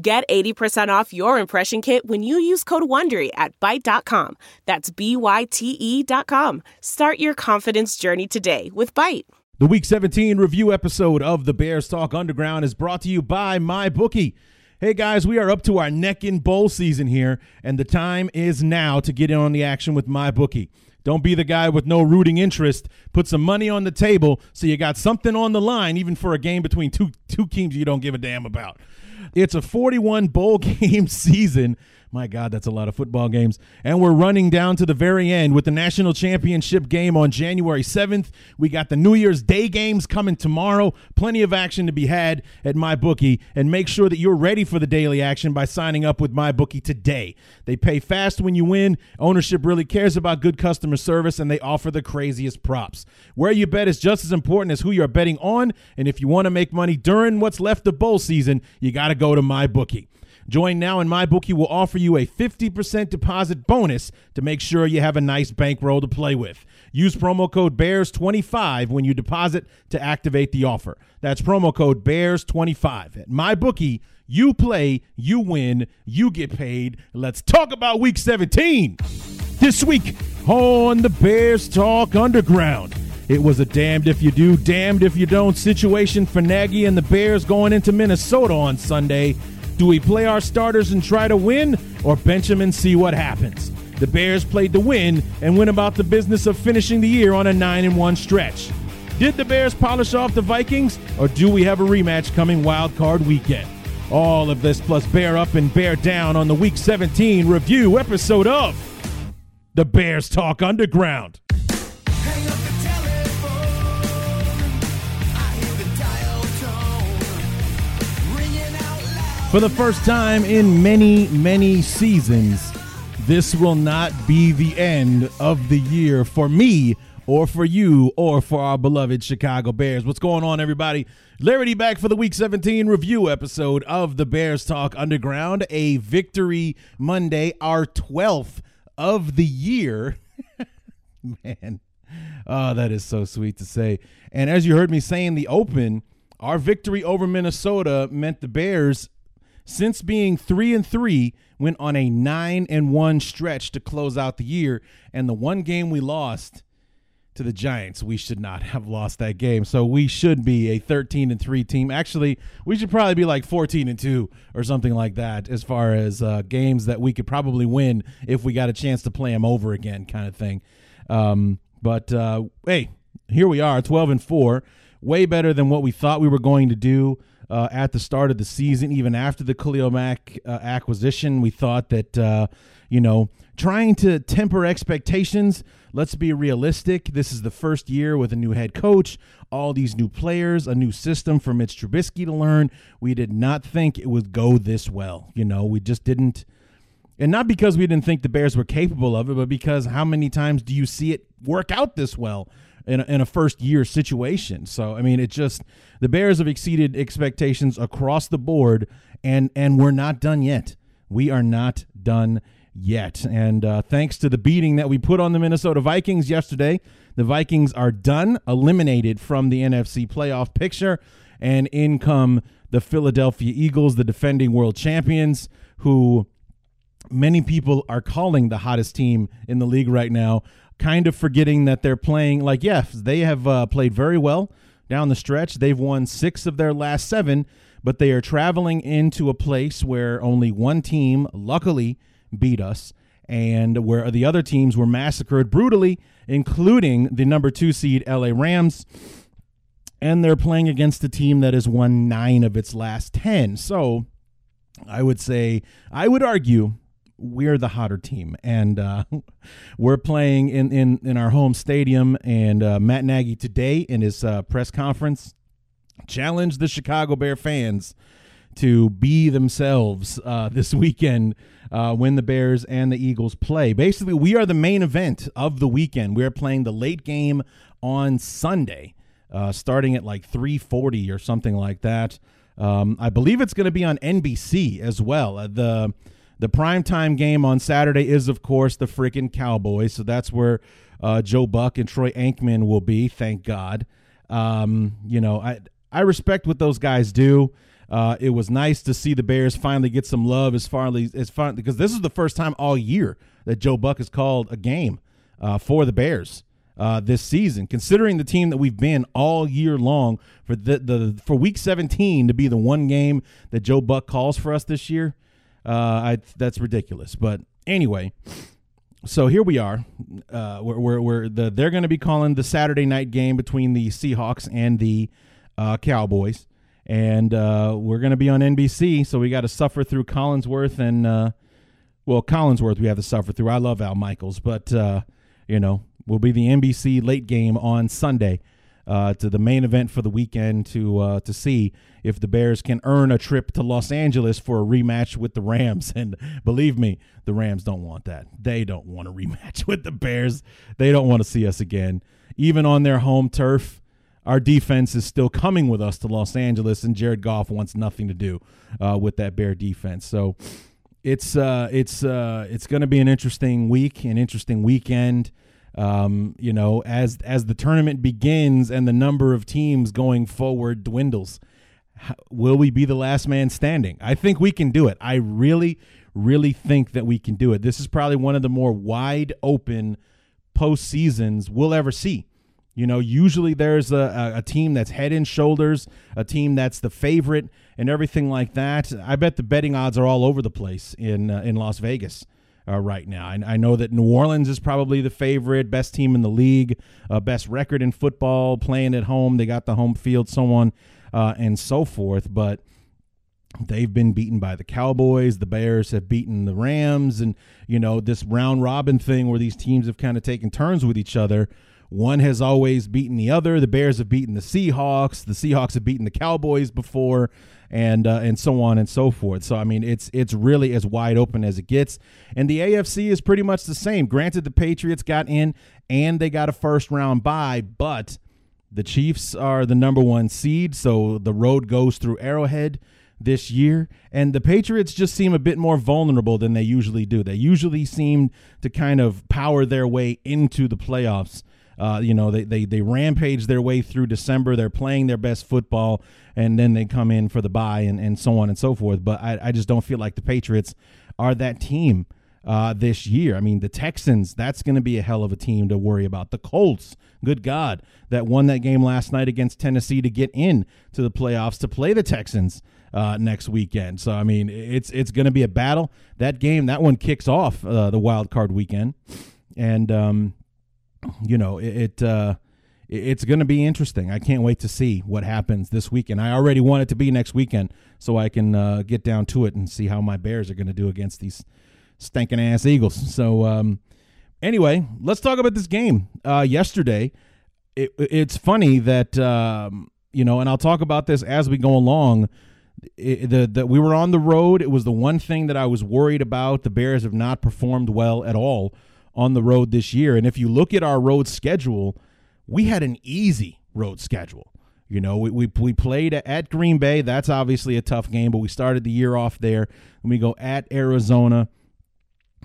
Get 80% off your impression kit when you use code WONDERY at Byte.com. That's B-Y-T-E dot com. Start your confidence journey today with Byte. The Week 17 review episode of the Bears Talk Underground is brought to you by MyBookie. Hey guys, we are up to our neck in bowl season here, and the time is now to get in on the action with MyBookie. Don't be the guy with no rooting interest. Put some money on the table so you got something on the line, even for a game between two two teams you don't give a damn about. It's a 41 bowl game season. My God, that's a lot of football games. And we're running down to the very end with the national championship game on January 7th. We got the New Year's Day games coming tomorrow. Plenty of action to be had at MyBookie. And make sure that you're ready for the daily action by signing up with MyBookie today. They pay fast when you win. Ownership really cares about good customer service, and they offer the craziest props. Where you bet is just as important as who you're betting on. And if you want to make money during what's left of bowl season, you got to go to MyBookie. Join now, and MyBookie will offer you a 50% deposit bonus to make sure you have a nice bankroll to play with. Use promo code BEARS25 when you deposit to activate the offer. That's promo code BEARS25. At MyBookie, you play, you win, you get paid. Let's talk about week 17. This week on the Bears Talk Underground. It was a damned if you do, damned if you don't situation for Nagy and the Bears going into Minnesota on Sunday. Do we play our starters and try to win, or bench them and see what happens? The Bears played to win and went about the business of finishing the year on a 9 and 1 stretch. Did the Bears polish off the Vikings, or do we have a rematch coming wild card weekend? All of this plus bear up and bear down on the Week 17 review episode of the Bears Talk Underground. For the first time in many, many seasons, this will not be the end of the year for me or for you or for our beloved Chicago Bears. What's going on, everybody? Larry back for the Week 17 review episode of the Bears Talk Underground, a victory Monday, our 12th of the year. Man, oh, that is so sweet to say. And as you heard me say in the open, our victory over Minnesota meant the Bears since being three and three, went on a nine and one stretch to close out the year. And the one game we lost to the Giants, we should not have lost that game. So we should be a 13 and three team. Actually, we should probably be like 14 and two or something like that, as far as uh, games that we could probably win if we got a chance to play them over again, kind of thing. Um, but uh, hey, here we are, 12 and four, way better than what we thought we were going to do uh, at the start of the season, even after the Khalil Mack uh, acquisition. We thought that, uh, you know, trying to temper expectations, let's be realistic. This is the first year with a new head coach, all these new players, a new system for Mitch Trubisky to learn. We did not think it would go this well. You know, we just didn't. And not because we didn't think the Bears were capable of it, but because how many times do you see it work out this well? In a, in a first year situation. So I mean, it just the Bears have exceeded expectations across the board, and and we're not done yet. We are not done yet. And uh, thanks to the beating that we put on the Minnesota Vikings yesterday, the Vikings are done, eliminated from the NFC playoff picture, and in come the Philadelphia Eagles, the defending world champions, who many people are calling the hottest team in the league right now kind of forgetting that they're playing like yes they have uh, played very well down the stretch. They've won six of their last seven but they are traveling into a place where only one team luckily beat us and where the other teams were massacred brutally including the number two seed la rams and they're playing against a team that has won nine of its last ten. So i would say i would argue we're the hotter team, and uh, we're playing in, in in our home stadium. And uh, Matt Nagy today in his uh, press conference challenged the Chicago Bear fans to be themselves uh, this weekend uh, when the Bears and the Eagles play. Basically, we are the main event of the weekend. We are playing the late game on Sunday, uh, starting at like 3:40 or something like that. Um, I believe it's going to be on NBC as well. The the primetime game on Saturday is, of course, the freaking Cowboys. So that's where uh, Joe Buck and Troy Aikman will be. Thank God. Um, you know, I I respect what those guys do. Uh, it was nice to see the Bears finally get some love as far as as far because this is the first time all year that Joe Buck has called a game uh, for the Bears uh, this season. Considering the team that we've been all year long for the, the for Week 17 to be the one game that Joe Buck calls for us this year, uh, I, that's ridiculous. But anyway, so here we are. Uh, we're, we're, we're the they're going to be calling the Saturday night game between the Seahawks and the uh, Cowboys and uh, we're going to be on NBC, so we got to suffer through Collinsworth and uh, well, Collinsworth we have to suffer through. I love Al Michaels, but uh, you know we'll be the NBC late game on Sunday uh, to the main event for the weekend to uh, to see if the Bears can earn a trip to Los Angeles for a rematch with the Rams. And believe me, the Rams don't want that. They don't want a rematch with the Bears. They don't want to see us again, even on their home turf our defense is still coming with us to Los Angeles, and Jared Goff wants nothing to do uh, with that Bear defense. So it's uh, it's uh, it's going to be an interesting week, an interesting weekend. Um, you know, as as the tournament begins and the number of teams going forward dwindles, will we be the last man standing? I think we can do it. I really, really think that we can do it. This is probably one of the more wide open postseasons we'll ever see. You know, usually there's a, a, team that's head and shoulders, a team that's the favorite, and everything like that. I bet the betting odds are all over the place in uh, in Las Vegas uh, right now. I, I, know that New Orleans is probably the favorite, best team in the league, uh, best record in football, playing at home. They got the home field, so on uh, and so forth. But they've been beaten by the Cowboys. The Bears have beaten the Rams, and you know this round robin thing where these teams have kind of taken turns with each other. One has always beaten the other. The Bears have beaten the Seahawks. The Seahawks have beaten the Cowboys before, and uh, and so on and so forth. So I mean, it's it's really as wide open as it gets. And the AFC is pretty much the same. Granted, the Patriots got in and they got a first round bye, but the Chiefs are the number one seed, so the road goes through Arrowhead this year. And the Patriots just seem a bit more vulnerable than they usually do. They usually seem to kind of power their way into the playoffs uh, you know, they, they they rampage their way through December. They're playing their best football, and then they come in for the bye and, and so on and so forth. But I, I just don't feel like the Patriots are that team uh, this year. I mean, the Texans, that's going to be a hell of a team to worry about. The Colts, good God, that won that game last night against Tennessee to get in to the playoffs to play the Texans uh, next weekend. So, I mean, it's it's going to be a battle. That game, that one kicks off uh, the wild card weekend. And, um, you know, it, it uh, it's going to be interesting. I can't wait to see what happens this weekend. I already want it to be next weekend so I can uh, get down to it and see how my Bears are going to do against these stinking ass Eagles. So, um, anyway, let's talk about this game. Uh, yesterday, it, it's funny that um, you know, and I'll talk about this as we go along. It, the that we were on the road. It was the one thing that I was worried about. The Bears have not performed well at all on the road this year. And if you look at our road schedule, we had an easy road schedule. You know, we, we, we played at Green Bay. That's obviously a tough game, but we started the year off there. And we go at Arizona.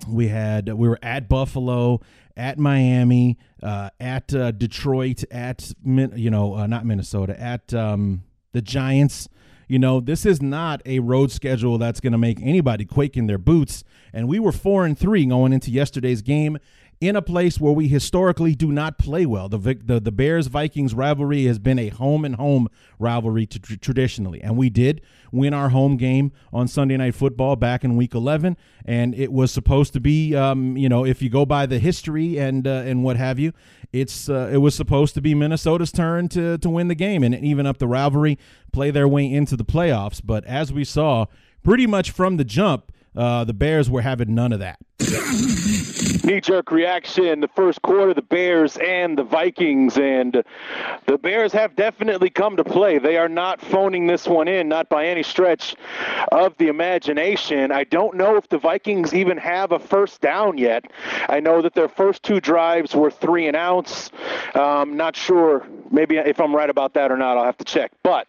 We had we were at Buffalo, at Miami, uh, at uh, Detroit, at you know uh, not Minnesota, at um, the Giants. You know, this is not a road schedule that's going to make anybody quake in their boots. And we were four and three going into yesterday's game in a place where we historically do not play well. The the, the Bears Vikings rivalry has been a home and home rivalry to, traditionally, and we did win our home game on Sunday Night Football back in Week 11, and it was supposed to be, um, you know, if you go by the history and uh, and what have you, it's uh, it was supposed to be Minnesota's turn to to win the game and even up the rivalry, play their way into the playoffs. But as we saw, pretty much from the jump, uh, the Bears were having none of that. knee jerk reaction the first quarter, the Bears and the Vikings. And the Bears have definitely come to play. They are not phoning this one in, not by any stretch of the imagination. I don't know if the Vikings even have a first down yet. I know that their first two drives were three and outs. Um, not sure, maybe if I'm right about that or not, I'll have to check. But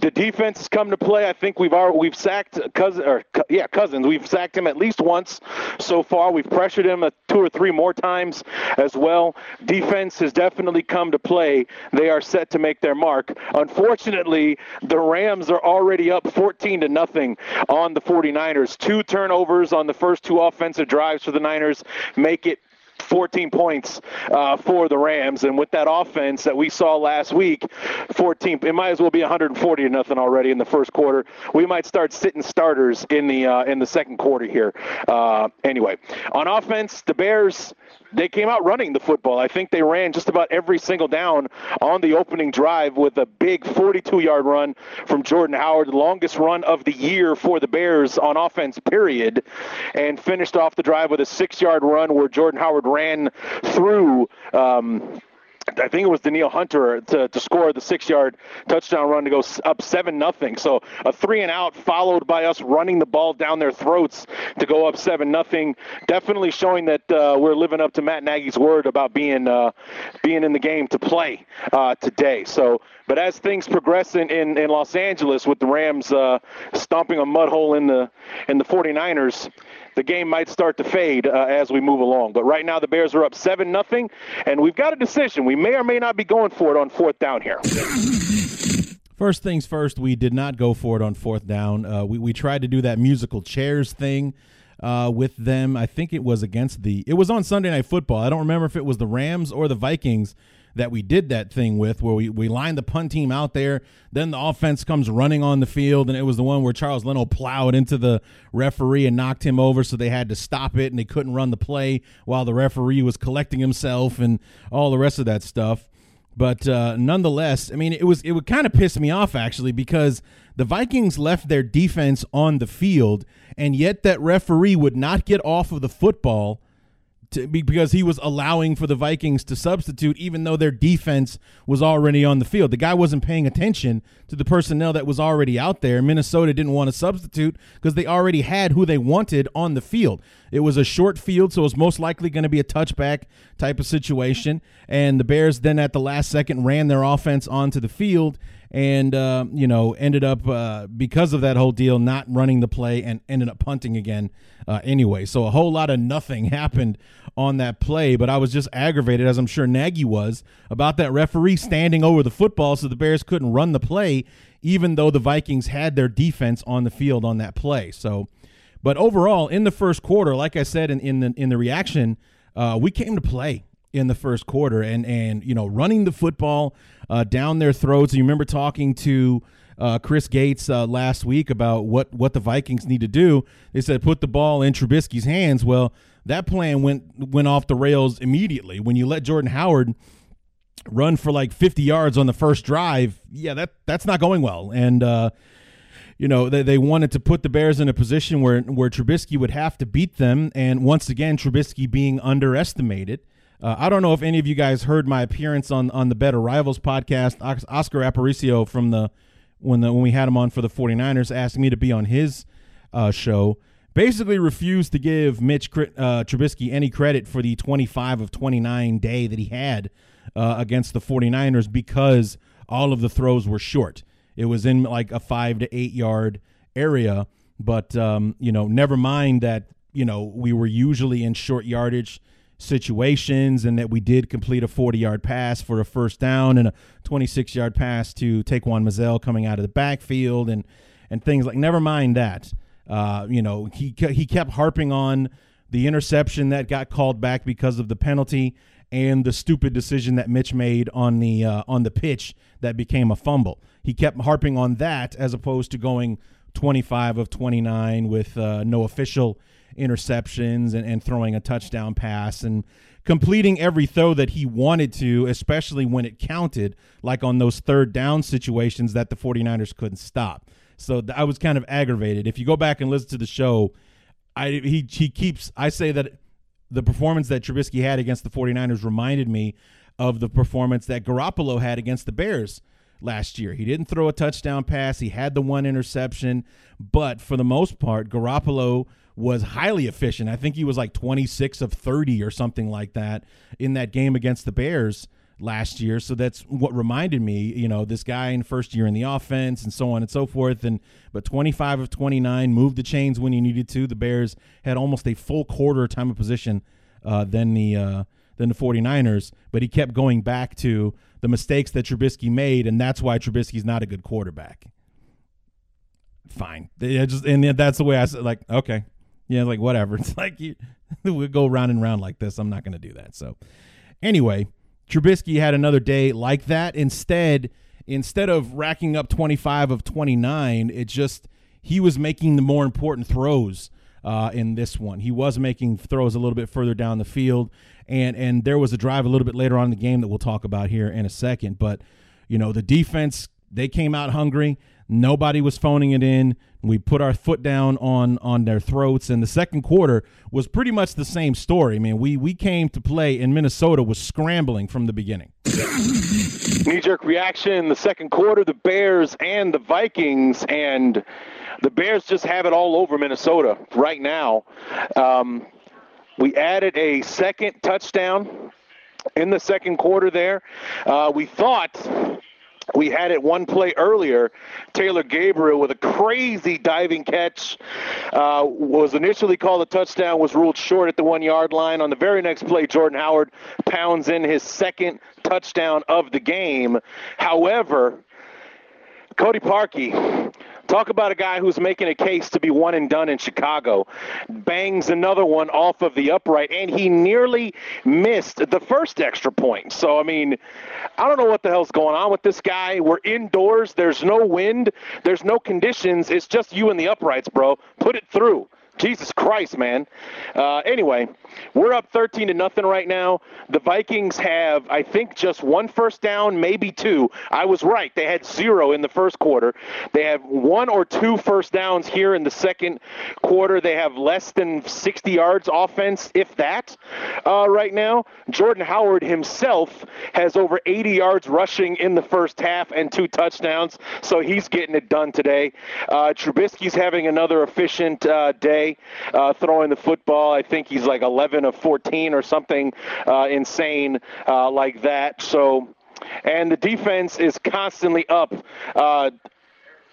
the, defense has come to play. I think we've already, we've sacked cousin or yeah Cousins. We've sacked him at least once so far. We've pressured him two or three more times as well. Defense has definitely come to play. They are set to make their mark. Unfortunately, the Rams are already up 14 to nothing on the 49ers. Two turnovers on the first two offensive drives for the Niners make it 14 points uh, for the Rams. And with that offense that we saw last week, 14, it might as well be 140 to nothing already in the first quarter. We might start sitting starters in the uh, in the second quarter here. Uh, anyway, on offense, the Bears they came out running the football. I think they ran just about every single down on the opening drive with a big 42 yard run from Jordan Howard, the longest run of the year for the Bears on offense, period, and finished off the drive with a six yard run where Jordan Howard ran through. Um, I think it was Danielle Hunter to, to score the six yard touchdown run to go up seven nothing. So a three and out followed by us running the ball down their throats to go up seven nothing. Definitely showing that uh, we're living up to Matt Nagy's word about being uh, being in the game to play uh, today. So, but as things progress in, in, in Los Angeles with the Rams uh, stomping a mud hole in the in the 49ers the game might start to fade uh, as we move along. But right now, the Bears are up seven nothing, and we've got a decision. We may or may not be going for it on fourth down here. First things first, we did not go for it on fourth down. Uh, we we tried to do that musical chairs thing. Uh, with them, I think it was against the. It was on Sunday Night Football. I don't remember if it was the Rams or the Vikings that we did that thing with, where we, we lined the punt team out there. Then the offense comes running on the field, and it was the one where Charles Leno plowed into the referee and knocked him over, so they had to stop it, and they couldn't run the play while the referee was collecting himself and all the rest of that stuff. But uh, nonetheless, I mean, it was it would kind of piss me off actually because the Vikings left their defense on the field, and yet that referee would not get off of the football to, because he was allowing for the Vikings to substitute, even though their defense was already on the field. The guy wasn't paying attention to the personnel that was already out there. Minnesota didn't want to substitute because they already had who they wanted on the field. It was a short field, so it was most likely going to be a touchback type of situation. And the Bears then at the last second ran their offense onto the field and uh, you know ended up uh, because of that whole deal not running the play and ended up punting again uh, anyway. So a whole lot of nothing happened on that play, but I was just aggravated, as I'm sure Nagy was, about that referee standing over the football so the Bears couldn't run the play, even though the Vikings had their defense on the field on that play. So, but overall, in the first quarter, like I said in, in the in the reaction, uh, we came to play in the first quarter and and you know running the football uh, down their throats. You remember talking to uh, Chris Gates uh, last week about what what the Vikings need to do. They said put the ball in Trubisky's hands. Well, that plan went went off the rails immediately when you let Jordan Howard run for like 50 yards on the first drive. Yeah, that that's not going well. And uh, you know they, they wanted to put the Bears in a position where where Trubisky would have to beat them, and once again Trubisky being underestimated. Uh, I don't know if any of you guys heard my appearance on on the Better Rivals podcast. Oscar Aparicio from the when the when we had him on for the 49ers asked me to be on his uh, show. Basically refused to give Mitch uh, Trubisky any credit for the 25 of 29 day that he had uh, against the 49ers because all of the throws were short. It was in like a five to eight yard area, but um, you know, never mind that you know we were usually in short yardage situations and that we did complete a 40 yard pass for a first down and a 26 yard pass to Taquan Mizzell coming out of the backfield and and things like never mind that uh, you know he he kept harping on the interception that got called back because of the penalty and the stupid decision that Mitch made on the uh, on the pitch that became a fumble. He kept harping on that as opposed to going 25 of 29 with uh, no official interceptions and, and throwing a touchdown pass and completing every throw that he wanted to, especially when it counted, like on those third down situations that the 49ers couldn't stop. So I was kind of aggravated. If you go back and listen to the show, I he he keeps I say that the performance that Trubisky had against the 49ers reminded me of the performance that Garoppolo had against the Bears last year. He didn't throw a touchdown pass. He had the one interception, but for the most part, Garoppolo was highly efficient. I think he was like 26 of 30 or something like that in that game against the Bears last year. So that's what reminded me, you know, this guy in first year in the offense and so on and so forth. And but 25 of 29 moved the chains when he needed to. The Bears had almost a full quarter time of position uh, than the uh, than the 49ers, but he kept going back to the mistakes that Trubisky made, and that's why Trubisky's not a good quarterback. Fine, just and that's the way I said. Like, okay, yeah, like whatever. It's like you, we go round and round like this. I'm not going to do that. So, anyway, Trubisky had another day like that. Instead, instead of racking up 25 of 29, it just he was making the more important throws uh, in this one. He was making throws a little bit further down the field, and and there was a drive a little bit later on in the game that we'll talk about here in a second. But you know, the defense they came out hungry. Nobody was phoning it in. We put our foot down on on their throats, and the second quarter was pretty much the same story. I mean, we we came to play, and Minnesota was scrambling from the beginning. Knee jerk reaction in the second quarter. The Bears and the Vikings, and the Bears just have it all over Minnesota right now. Um, we added a second touchdown in the second quarter there. Uh, we thought we had it one play earlier. Taylor Gabriel with a crazy diving catch uh, was initially called a touchdown, was ruled short at the one yard line. On the very next play, Jordan Howard pounds in his second touchdown of the game. However, Cody Parkey Talk about a guy who's making a case to be one and done in Chicago. Bangs another one off of the upright, and he nearly missed the first extra point. So, I mean, I don't know what the hell's going on with this guy. We're indoors. There's no wind. There's no conditions. It's just you and the uprights, bro. Put it through. Jesus Christ, man. Uh, anyway, we're up 13 to nothing right now. The Vikings have, I think, just one first down, maybe two. I was right. They had zero in the first quarter. They have one or two first downs here in the second quarter. They have less than 60 yards offense, if that, uh, right now. Jordan Howard himself has over 80 yards rushing in the first half and two touchdowns, so he's getting it done today. Uh, Trubisky's having another efficient uh, day uh, throwing the football. I think he's like 11 of 14 or something uh, insane uh, like that. So, and the defense is constantly up. Uh,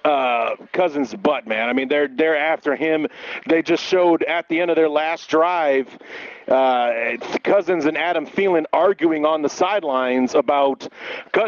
uh, Cousins' butt, man. I mean, they're they're after him. They just showed at the end of their last drive uh, Cousins and Adam Thielen arguing on the sidelines about.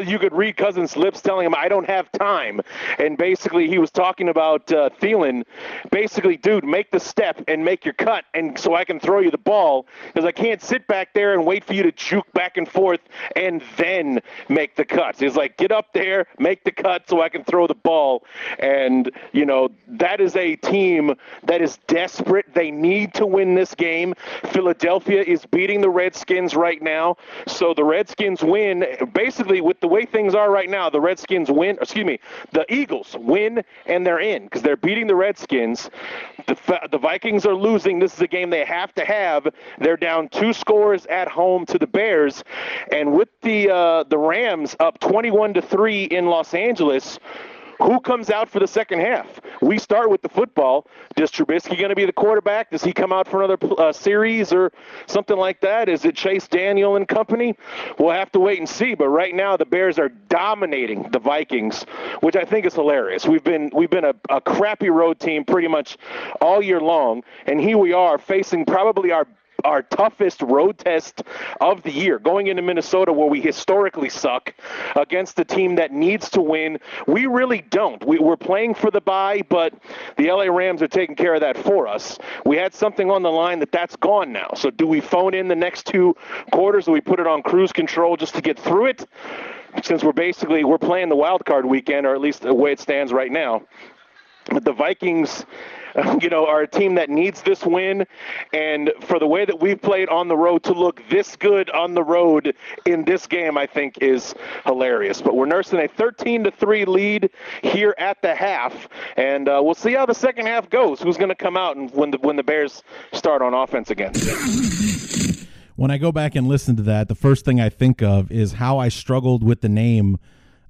You could read Cousins' lips telling him, "I don't have time," and basically he was talking about uh, Thielen. Basically, dude, make the step and make your cut, and so I can throw you the ball because I can't sit back there and wait for you to juke back and forth and then make the cuts. He's like, get up there, make the cut, so I can throw the ball. And you know that is a team that is desperate. They need to win this game. Philadelphia Philadelphia is beating the Redskins right now. So the Redskins win. Basically, with the way things are right now, the Redskins win. Excuse me, the Eagles win and they're in because they're beating the Redskins. The, the Vikings are losing. This is a game they have to have. They're down two scores at home to the Bears, and with the uh, the Rams up 21 to three in Los Angeles. Who comes out for the second half? We start with the football. Is Trubisky going to be the quarterback? Does he come out for another uh, series or something like that? Is it Chase Daniel and company? We'll have to wait and see. But right now, the Bears are dominating the Vikings, which I think is hilarious. We've been we've been a, a crappy road team pretty much all year long, and here we are facing probably our our toughest road test of the year, going into Minnesota where we historically suck against a team that needs to win. We really don't. We, are playing for the bye, but the LA Rams are taking care of that for us. We had something on the line that that's gone now. So do we phone in the next two quarters? Do we put it on cruise control just to get through it? Since we're basically we're playing the wild card weekend, or at least the way it stands right now. But the Vikings you know, are a team that needs this win. And for the way that we've played on the road to look this good on the road in this game, I think is hilarious. But we're nursing a 13 to 3 lead here at the half. And uh, we'll see how the second half goes. Who's going to come out and when the, when the Bears start on offense again. When I go back and listen to that, the first thing I think of is how I struggled with the name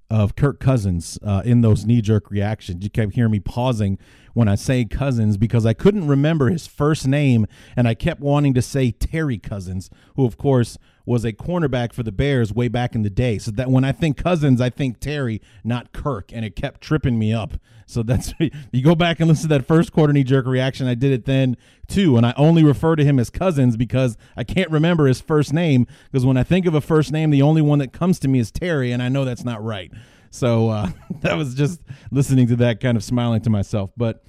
of Kirk Cousins uh, in those knee jerk reactions. You kept hearing me pausing when I say Cousins because I couldn't remember his first name and I kept wanting to say Terry Cousins, who, of course, was a cornerback for the Bears way back in the day. So that when I think Cousins, I think Terry, not Kirk, and it kept tripping me up. So that's you go back and listen to that first quarter knee jerk reaction. I did it then too, and I only refer to him as Cousins because I can't remember his first name. Because when I think of a first name, the only one that comes to me is Terry, and I know that's not right. So uh, that was just listening to that, kind of smiling to myself. But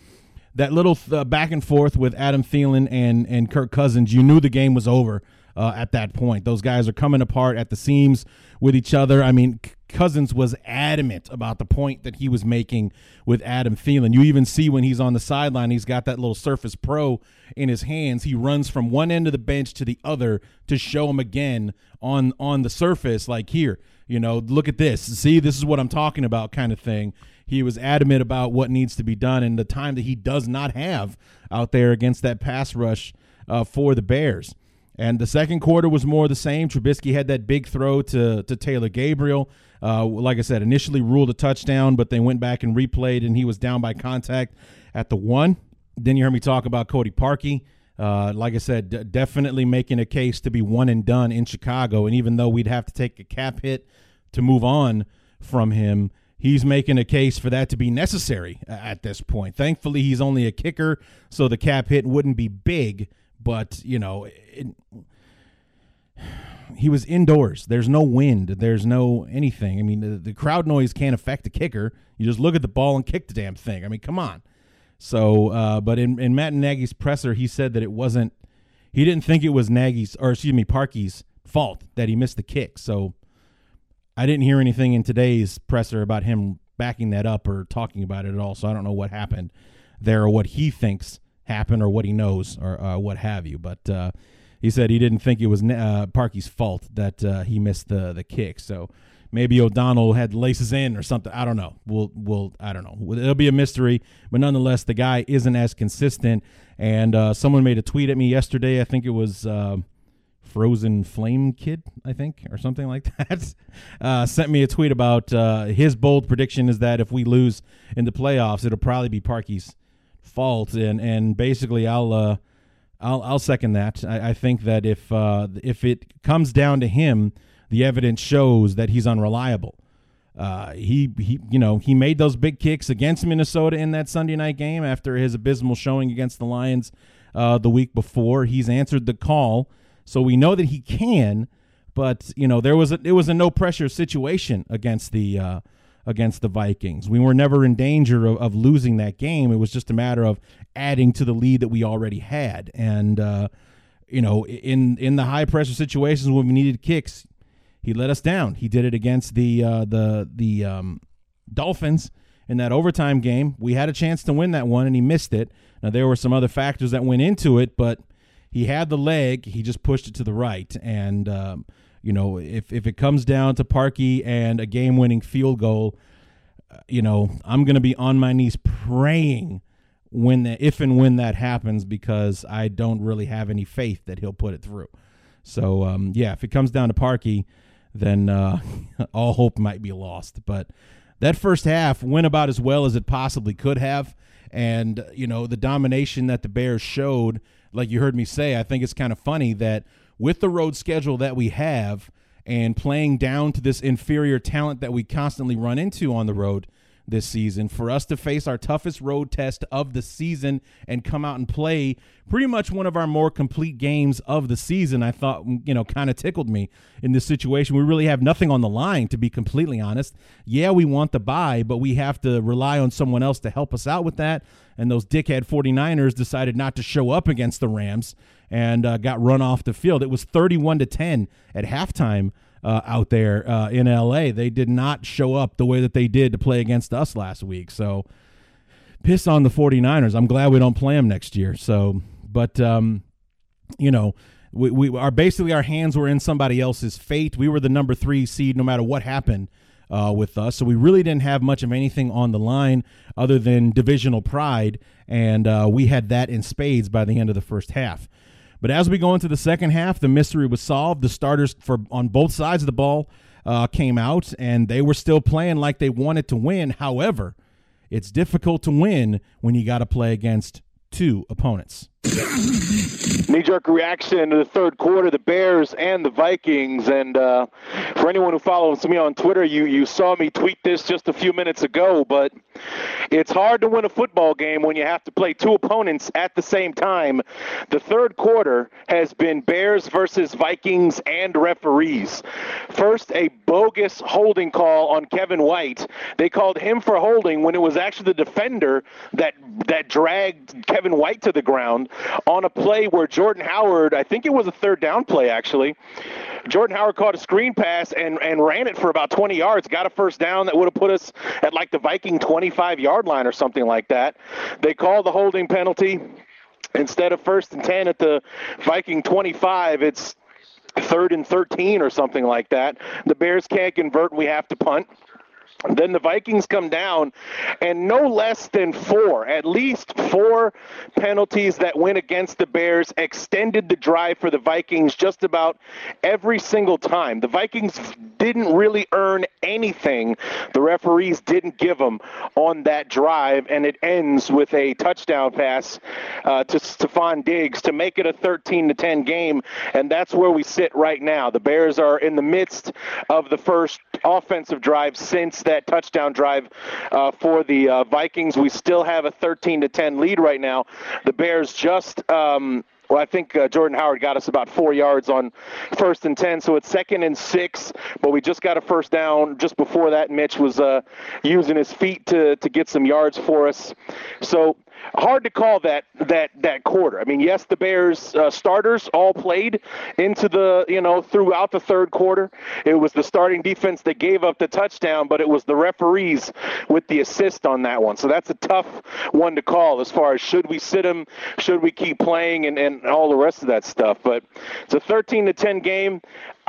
that little back and forth with Adam Thielen and and Kirk Cousins, you knew the game was over uh, at that point. Those guys are coming apart at the seams with each other. I mean, Cousins was adamant about the point that he was making with Adam Thielen. You even see when he's on the sideline, he's got that little Surface Pro in his hands. He runs from one end of the bench to the other to show him again on on the surface, like here, you know, look at this. See, this is what I'm talking about, kind of thing. He was adamant about what needs to be done and the time that he does not have out there against that pass rush uh, for the Bears. And the second quarter was more the same. Trubisky had that big throw to, to Taylor Gabriel. Uh, like I said, initially ruled a touchdown, but they went back and replayed, and he was down by contact at the one. Then you heard me talk about Cody Parkey. Uh, like I said, d- definitely making a case to be one and done in Chicago. And even though we'd have to take a cap hit to move on from him, he's making a case for that to be necessary at this point. Thankfully, he's only a kicker, so the cap hit wouldn't be big but you know, it, he was indoors. There's no wind. There's no anything. I mean, the, the, crowd noise can't affect the kicker. You just look at the ball and kick the damn thing. I mean, come on. So, uh, but in, in Matt Nagy's presser, he said that it wasn't. He didn't think it was Nagy's or excuse me, Parkey's fault that he missed the kick. So, I didn't hear anything in today's presser about him backing that up or talking about it at all. So I don't know what happened there or what he thinks happen or what he knows or uh, what have you. But uh, he said he didn't think it was uh, Parkey's fault that uh, he missed the the kick. So maybe O'Donnell had laces in or something. I don't know. We'll we'll I don't know. It'll be a mystery. But nonetheless, the guy isn't as consistent. And uh, someone made a tweet at me yesterday. I think it was. Uh, Frozen Flame Kid, I think, or something like that, uh, sent me a tweet about uh, his bold prediction is that if we lose in the playoffs, it'll probably be Parkey's fault, and and basically I'll uh, I'll I'll second that. I, I think that if uh, if it comes down to him, the evidence shows that he's unreliable. Uh, he he you know he made those big kicks against Minnesota in that Sunday night game after his abysmal showing against the Lions uh, the week before. He's answered the call, so we know that he can. But you know there was a it was a no pressure situation against the uh, against the Vikings. We were never in danger of, of, losing that game. It was just a matter of adding to the lead that we already had. And uh, you know, in in the high pressure situations when we needed kicks, he let us down. He did it against the uh, the the um, Dolphins in that overtime game. We had a chance to win that one, and he missed it. Now there were some other factors that went into it, but he had the leg. He just pushed it to the right, and um, you know, if if it comes down to Parkey and a game-winning field goal, uh, you know, I'm going to be on my knees praying when the, if and when that happens because I don't really have any faith that he'll put it through. So um, yeah, if it comes down to Parkey, then uh, all hope might be lost. But that first half went about as well as it possibly could have, and you know the domination that the Bears showed, like you heard me say, I think it's kind of funny that with the road schedule that we have and playing down to this inferior talent that we constantly run into on the road this season for us to face our toughest road test of the season and come out and play pretty much one of our more complete games of the season i thought mm, you know kind of tickled me in this situation. We really have nothing on the line to be completely honest. Yeah we want the bye but we have to rely on someone else to help us out with that. And those dickhead 49ers decided not to show up against the rams and uh, got run off the field. It was 31 to 10 at halftime uh, out there uh, in LA. They did not show up the way that they did to play against us last week. So piss on the 49ers. I'm glad we don't play them next year. So, but um, you know, we, we are basically our hands were in somebody else's fate. We were the number three seed, no matter what happened uh, with us. So we really didn't have much of anything on the line other than divisional pride, and uh, we had that in spades by the end of the first half. But as we go into the second half, the mystery was solved. The starters for on both sides of the ball uh, came out, and they were still playing like they wanted to win. However, it's difficult to win when you got to play against two opponents. Knee jerk reaction to the third quarter, the Bears and the Vikings. And uh, for anyone who follows me on Twitter, you, you saw me tweet this just a few minutes ago, but it's hard to win a football game when you have to play two opponents at the same time. The third quarter has been Bears versus Vikings and referees. First, a bogus holding call on Kevin White. They called him for holding when it was actually the defender that that dragged Kevin White to the ground on a play where Jordan Howard, I think it was a third down play actually. Jordan Howard caught a screen pass and, and ran it for about 20 yards, got a first down that would have put us at like the Viking 25 yard line or something like that. They called the holding penalty. Instead of first and 10 at the Viking 25, it's third and 13 or something like that. The Bears can't convert, we have to punt. Then the Vikings come down, and no less than four, at least four penalties that went against the Bears extended the drive for the Vikings just about every single time. The Vikings didn't really earn anything. The referees didn't give them on that drive, and it ends with a touchdown pass uh, to Stefon Diggs to make it a 13 to 10 game, and that's where we sit right now. The Bears are in the midst of the first offensive drive since that touchdown drive uh, for the uh, Vikings. We still have a 13 to 10 lead right now. The Bears just. Um, well, I think uh, Jordan Howard got us about four yards on first and 10, so it's second and six, but we just got a first down just before that. Mitch was uh, using his feet to, to get some yards for us. So hard to call that that that quarter. I mean, yes, the Bears uh, starters all played into the you know throughout the third quarter. It was the starting defense that gave up the touchdown, but it was the referees with the assist on that one. So that's a tough one to call as far as should we sit him, should we keep playing, and and all the rest of that stuff. But it's a 13 to 10 game.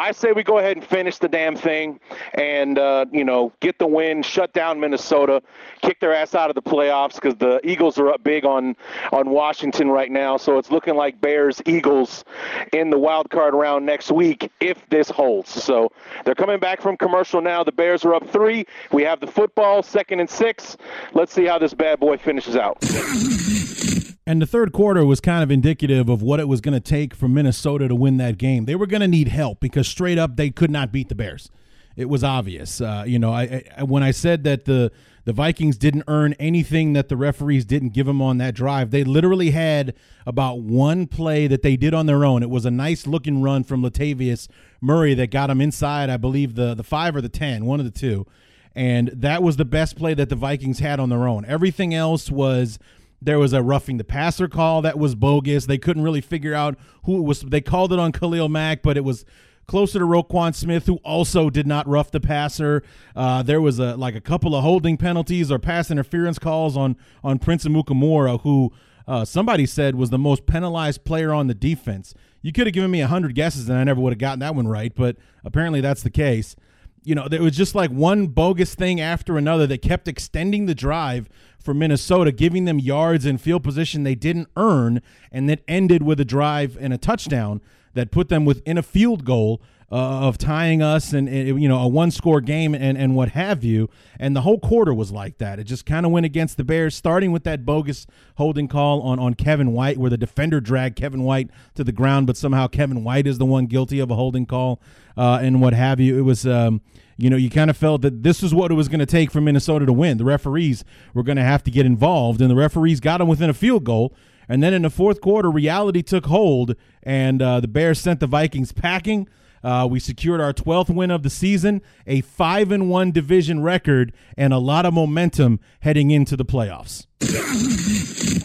I say we go ahead and finish the damn thing, and uh, you know get the win, shut down Minnesota, kick their ass out of the playoffs because the Eagles are up big on on Washington right now. So it's looking like Bears Eagles in the wild card round next week if this holds. So they're coming back from commercial now. The Bears are up three. We have the football second and six. Let's see how this bad boy finishes out. And the third quarter was kind of indicative of what it was going to take for Minnesota to win that game. They were going to need help because straight up they could not beat the Bears. It was obvious. Uh, you know, I, I, when I said that the the Vikings didn't earn anything that the referees didn't give them on that drive, they literally had about one play that they did on their own. It was a nice looking run from Latavius Murray that got them inside, I believe the the five or the ten, one of the two, and that was the best play that the Vikings had on their own. Everything else was there was a roughing the passer call that was bogus. They couldn't really figure out who it was. They called it on Khalil Mack, but it was closer to Roquan Smith, who also did not rough the passer. Uh, there was a like a couple of holding penalties or pass interference calls on on Prince Amukamara, who uh, somebody said was the most penalized player on the defense. You could have given me hundred guesses and I never would have gotten that one right, but apparently that's the case. You know, there was just like one bogus thing after another that kept extending the drive for Minnesota, giving them yards and field position they didn't earn, and that ended with a drive and a touchdown that put them within a field goal uh, of tying us and, you know a one score game and and what have you and the whole quarter was like that it just kind of went against the bears starting with that bogus holding call on on Kevin White where the defender dragged Kevin White to the ground but somehow Kevin White is the one guilty of a holding call uh, and what have you it was um, you know, you kind of felt that this is what it was going to take for Minnesota to win. The referees were going to have to get involved, and the referees got them within a field goal. And then in the fourth quarter, reality took hold, and uh, the Bears sent the Vikings packing. Uh, we secured our 12th win of the season, a 5 and 1 division record, and a lot of momentum heading into the playoffs.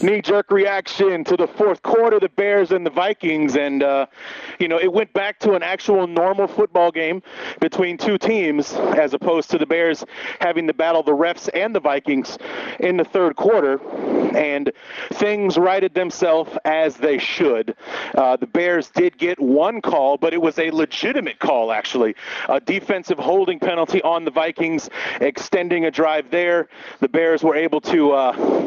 Knee jerk reaction to the fourth quarter, the Bears and the Vikings. And, uh, you know, it went back to an actual normal football game between two teams as opposed to the Bears having to battle the refs and the Vikings in the third quarter. And things righted themselves as they should. Uh, the Bears did get one call, but it was a legitimate call, actually. A defensive holding penalty on the Vikings, extending a drive there. The Bears were able to. Uh,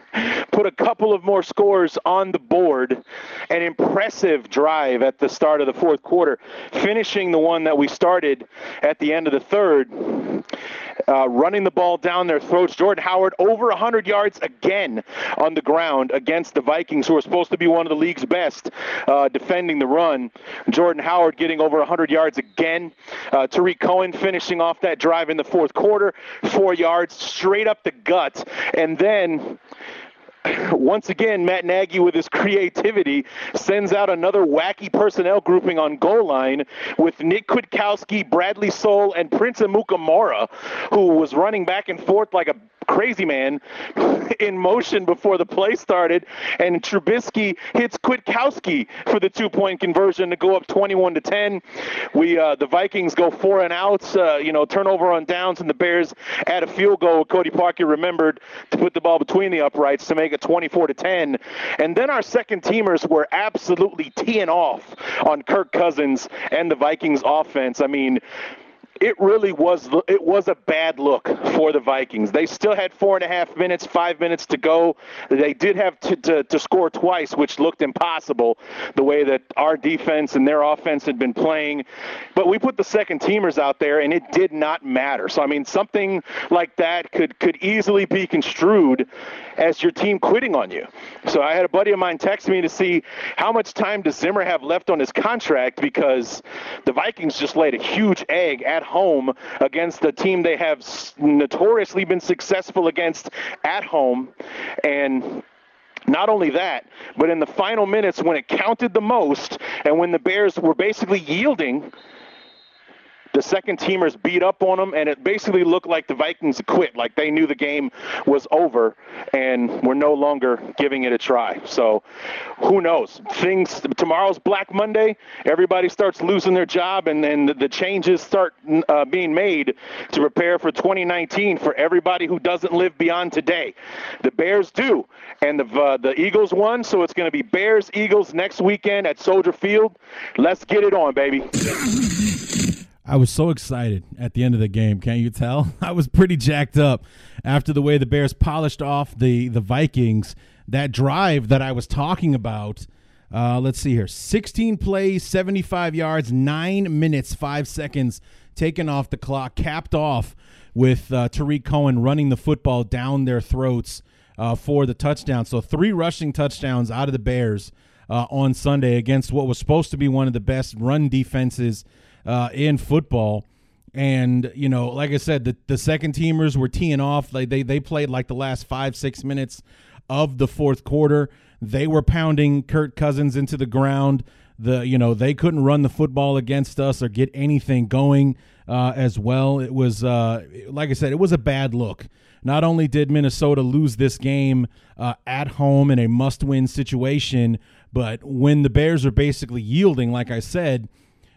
put a couple of more scores on the board. An impressive drive at the start of the fourth quarter, finishing the one that we started at the end of the third. Uh, running the ball down their throats. Jordan Howard over 100 yards again on the ground against the Vikings, who are supposed to be one of the league's best uh, defending the run. Jordan Howard getting over 100 yards again. Uh, Tarik Cohen finishing off that drive in the fourth quarter, four yards straight up the gut. And then once again, Matt Nagy, with his creativity, sends out another wacky personnel grouping on goal line with Nick Kwiatkowski, Bradley Sowell, and Prince Amukamara, who was running back and forth like a crazy man in motion before the play started, and Trubisky hits Kwiatkowski for the two-point conversion to go up 21 to 10. We uh, the Vikings go four and outs, uh, you know, turnover on downs, and the Bears add a field goal. Cody Parkey remembered to put the ball between the uprights to make it 24 to 10, and then our second teamers were absolutely teeing off on Kirk Cousins and the Vikings offense. I mean, it really was it was a bad look for the Vikings. They still had four and a half minutes, five minutes to go. They did have to, to, to, score twice, which looked impossible the way that our defense and their offense had been playing. But we put the second teamers out there, and it did not matter. So I mean, something like that could could easily be construed as your team quitting on you. So I had a buddy of mine text me to see how much time does Zimmer have left on his contract because the Vikings just laid a huge egg at home against the team they have notoriously been successful against at home. And not only that, but in the final minutes when it counted the most and when the Bears were basically yielding the second teamers beat up on them, and it basically looked like the Vikings quit, like they knew the game was over, and were no longer giving it a try. So, who knows? Things tomorrow's Black Monday. Everybody starts losing their job, and then the changes start uh, being made to prepare for 2019 for everybody who doesn't live beyond today. The Bears do, and the uh, the Eagles won, so it's going to be Bears Eagles next weekend at Soldier Field. Let's get it on, baby. I was so excited at the end of the game. Can't you tell? I was pretty jacked up after the way the Bears polished off the the Vikings. That drive that I was talking about. Uh, let's see here: 16 plays, 75 yards, nine minutes, five seconds taken off the clock, capped off with uh, Tarik Cohen running the football down their throats uh, for the touchdown. So three rushing touchdowns out of the Bears uh, on Sunday against what was supposed to be one of the best run defenses uh, in football. And you know, like I said, the, the second teamers were teeing off. Like they they played like the last five six minutes of the fourth quarter. They were pounding Kirk Cousins into the ground. The you know they couldn't run the football against us or get anything going uh, as well. It was uh, like I said, it was a bad look. Not only did Minnesota lose this game uh, at home in a must-win situation, but when the Bears are basically yielding, like I said,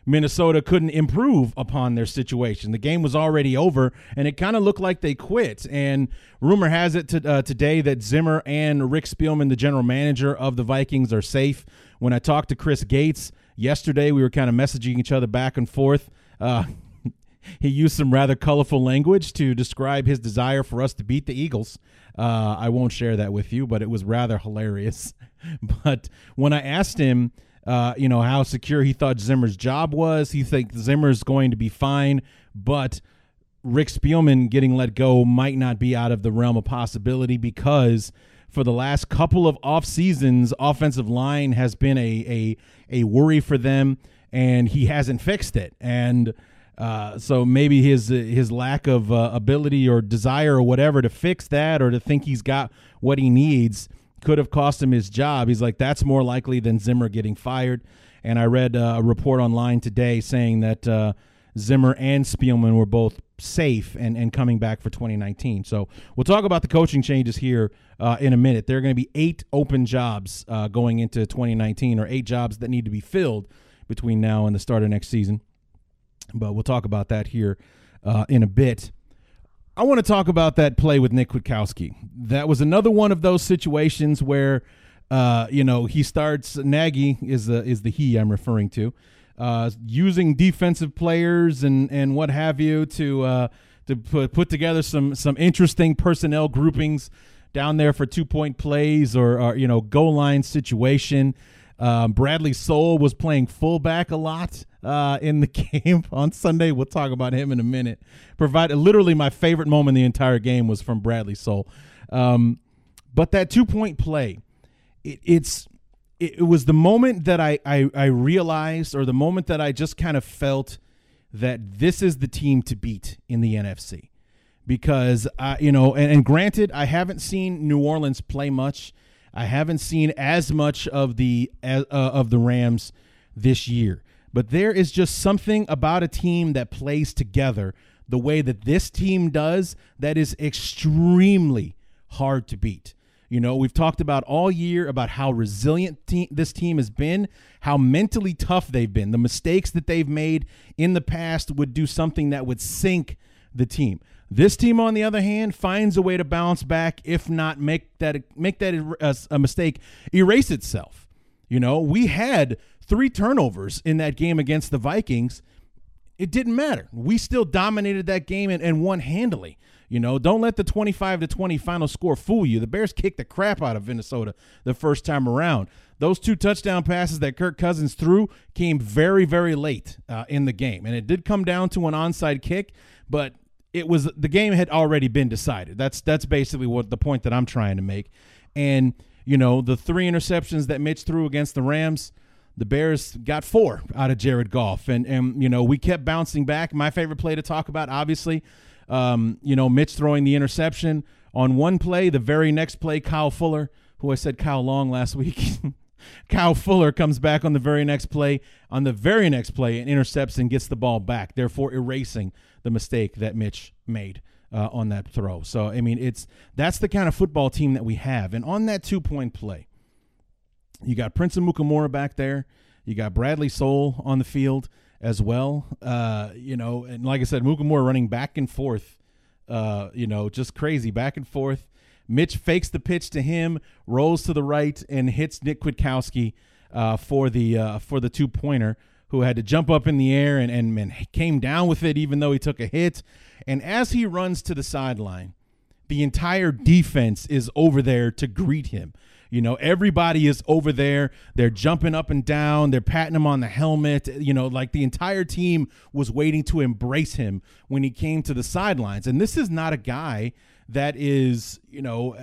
Minnesota couldn't improve upon their situation. The game was already over, and it kind of looked like they quit. And rumor has it to, uh, today that Zimmer and Rick Spielman, the general manager of the Vikings, are safe. When I talked to Chris Gates yesterday, we were kind of messaging each other back and forth. Uh, he used some rather colorful language to describe his desire for us to beat the Eagles. Uh, I won't share that with you, but it was rather hilarious. but when I asked him, uh, you know, how secure he thought Zimmer's job was. He thinks Zimmer's going to be fine, but Rick Spielman getting let go might not be out of the realm of possibility because for the last couple of off seasons, offensive line has been a a, a worry for them, and he hasn't fixed it. And uh, so maybe his his lack of uh, ability or desire or whatever to fix that or to think he's got what he needs could have cost him his job. He's like, that's more likely than Zimmer getting fired. And I read uh, a report online today saying that uh, Zimmer and Spielman were both safe and, and coming back for 2019. So we'll talk about the coaching changes here uh, in a minute. There are going to be eight open jobs uh, going into 2019, or eight jobs that need to be filled between now and the start of next season. But we'll talk about that here uh, in a bit. I want to talk about that play with Nick Kwiatkowski. That was another one of those situations where, uh, you know, he starts Nagy is the is the he I'm referring to, uh, using defensive players and and what have you to uh, to put put together some some interesting personnel groupings down there for two point plays or, or you know goal line situation. Um, Bradley Sowell was playing fullback a lot uh, in the game on Sunday. We'll talk about him in a minute. Provided literally my favorite moment the entire game was from Bradley Sowell. Um, but that two point play, it, it's it, it, was the moment that I, I I realized, or the moment that I just kind of felt that this is the team to beat in the NFC, because I you know, and, and granted, I haven't seen New Orleans play much I haven't seen as much of the uh, of the Rams this year, but there is just something about a team that plays together the way that this team does that is extremely hard to beat. You know, we've talked about all year about how resilient te- this team has been, how mentally tough they've been. The mistakes that they've made in the past would do something that would sink the team. This team, on the other hand, finds a way to bounce back, if not make that make that a, a mistake erase itself. You know, we had three turnovers in that game against the Vikings. It didn't matter. We still dominated that game and, and won handily. You know, don't let the 25 to 20 final score fool you. The Bears kicked the crap out of Minnesota the first time around. Those two touchdown passes that Kirk Cousins threw came very, very late uh, in the game. And it did come down to an onside kick, but it was the game had already been decided. That's that's basically what the point that I'm trying to make. And you know, the three interceptions that Mitch threw against the Rams, the Bears got four out of Jared Goff, and and you know we kept bouncing back. My favorite play to talk about, obviously, um, you know, Mitch throwing the interception on one play. The very next play, Kyle Fuller, who I said Kyle Long last week. Kyle Fuller comes back on the very next play. On the very next play, and intercepts and gets the ball back, therefore erasing the mistake that Mitch made uh, on that throw. So I mean, it's that's the kind of football team that we have. And on that two point play, you got Prince Amukamara back there. You got Bradley Sowell on the field as well. Uh, you know, and like I said, Mukamura running back and forth. Uh, you know, just crazy back and forth. Mitch fakes the pitch to him, rolls to the right, and hits Nick Kwiatkowski uh, for the uh, for the two pointer who had to jump up in the air and, and, and came down with it even though he took a hit. And as he runs to the sideline, the entire defense is over there to greet him. You know, everybody is over there. They're jumping up and down. They're patting him on the helmet. You know, like the entire team was waiting to embrace him when he came to the sidelines. And this is not a guy that is, you know,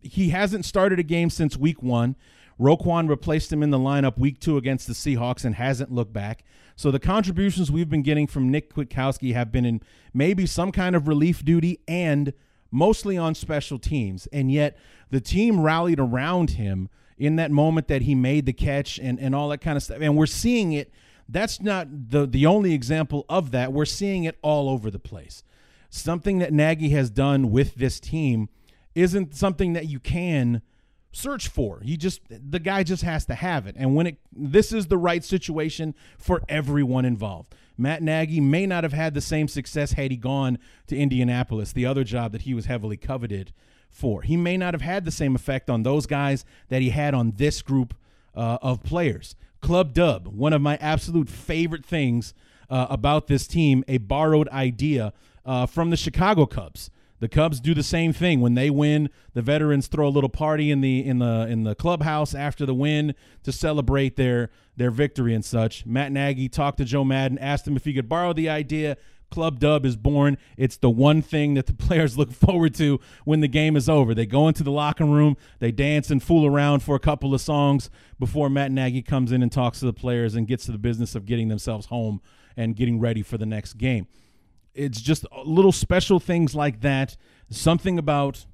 he hasn't started a game since week one. Roquan replaced him in the lineup week two against the Seahawks and hasn't looked back. So the contributions we've been getting from Nick Kwiatkowski have been in maybe some kind of relief duty and mostly on special teams. And yet the team rallied around him in that moment that he made the catch and, and all that kind of stuff. And we're seeing it. That's not the, the only example of that. We're seeing it all over the place. Something that Nagy has done with this team isn't something that you can – search for. He just the guy just has to have it. And when it this is the right situation for everyone involved. Matt Nagy may not have had the same success had he gone to Indianapolis, the other job that he was heavily coveted for. He may not have had the same effect on those guys that he had on this group uh, of players. Club Dub, one of my absolute favorite things uh, about this team, a borrowed idea uh, from the Chicago Cubs. The Cubs do the same thing when they win. The veterans throw a little party in the in the in the clubhouse after the win to celebrate their their victory and such. Matt Nagy talked to Joe Maddon, asked him if he could borrow the idea. Club Dub is born. It's the one thing that the players look forward to when the game is over. They go into the locker room, they dance and fool around for a couple of songs before Matt Nagy comes in and talks to the players and gets to the business of getting themselves home and getting ready for the next game it's just little special things like that. Something about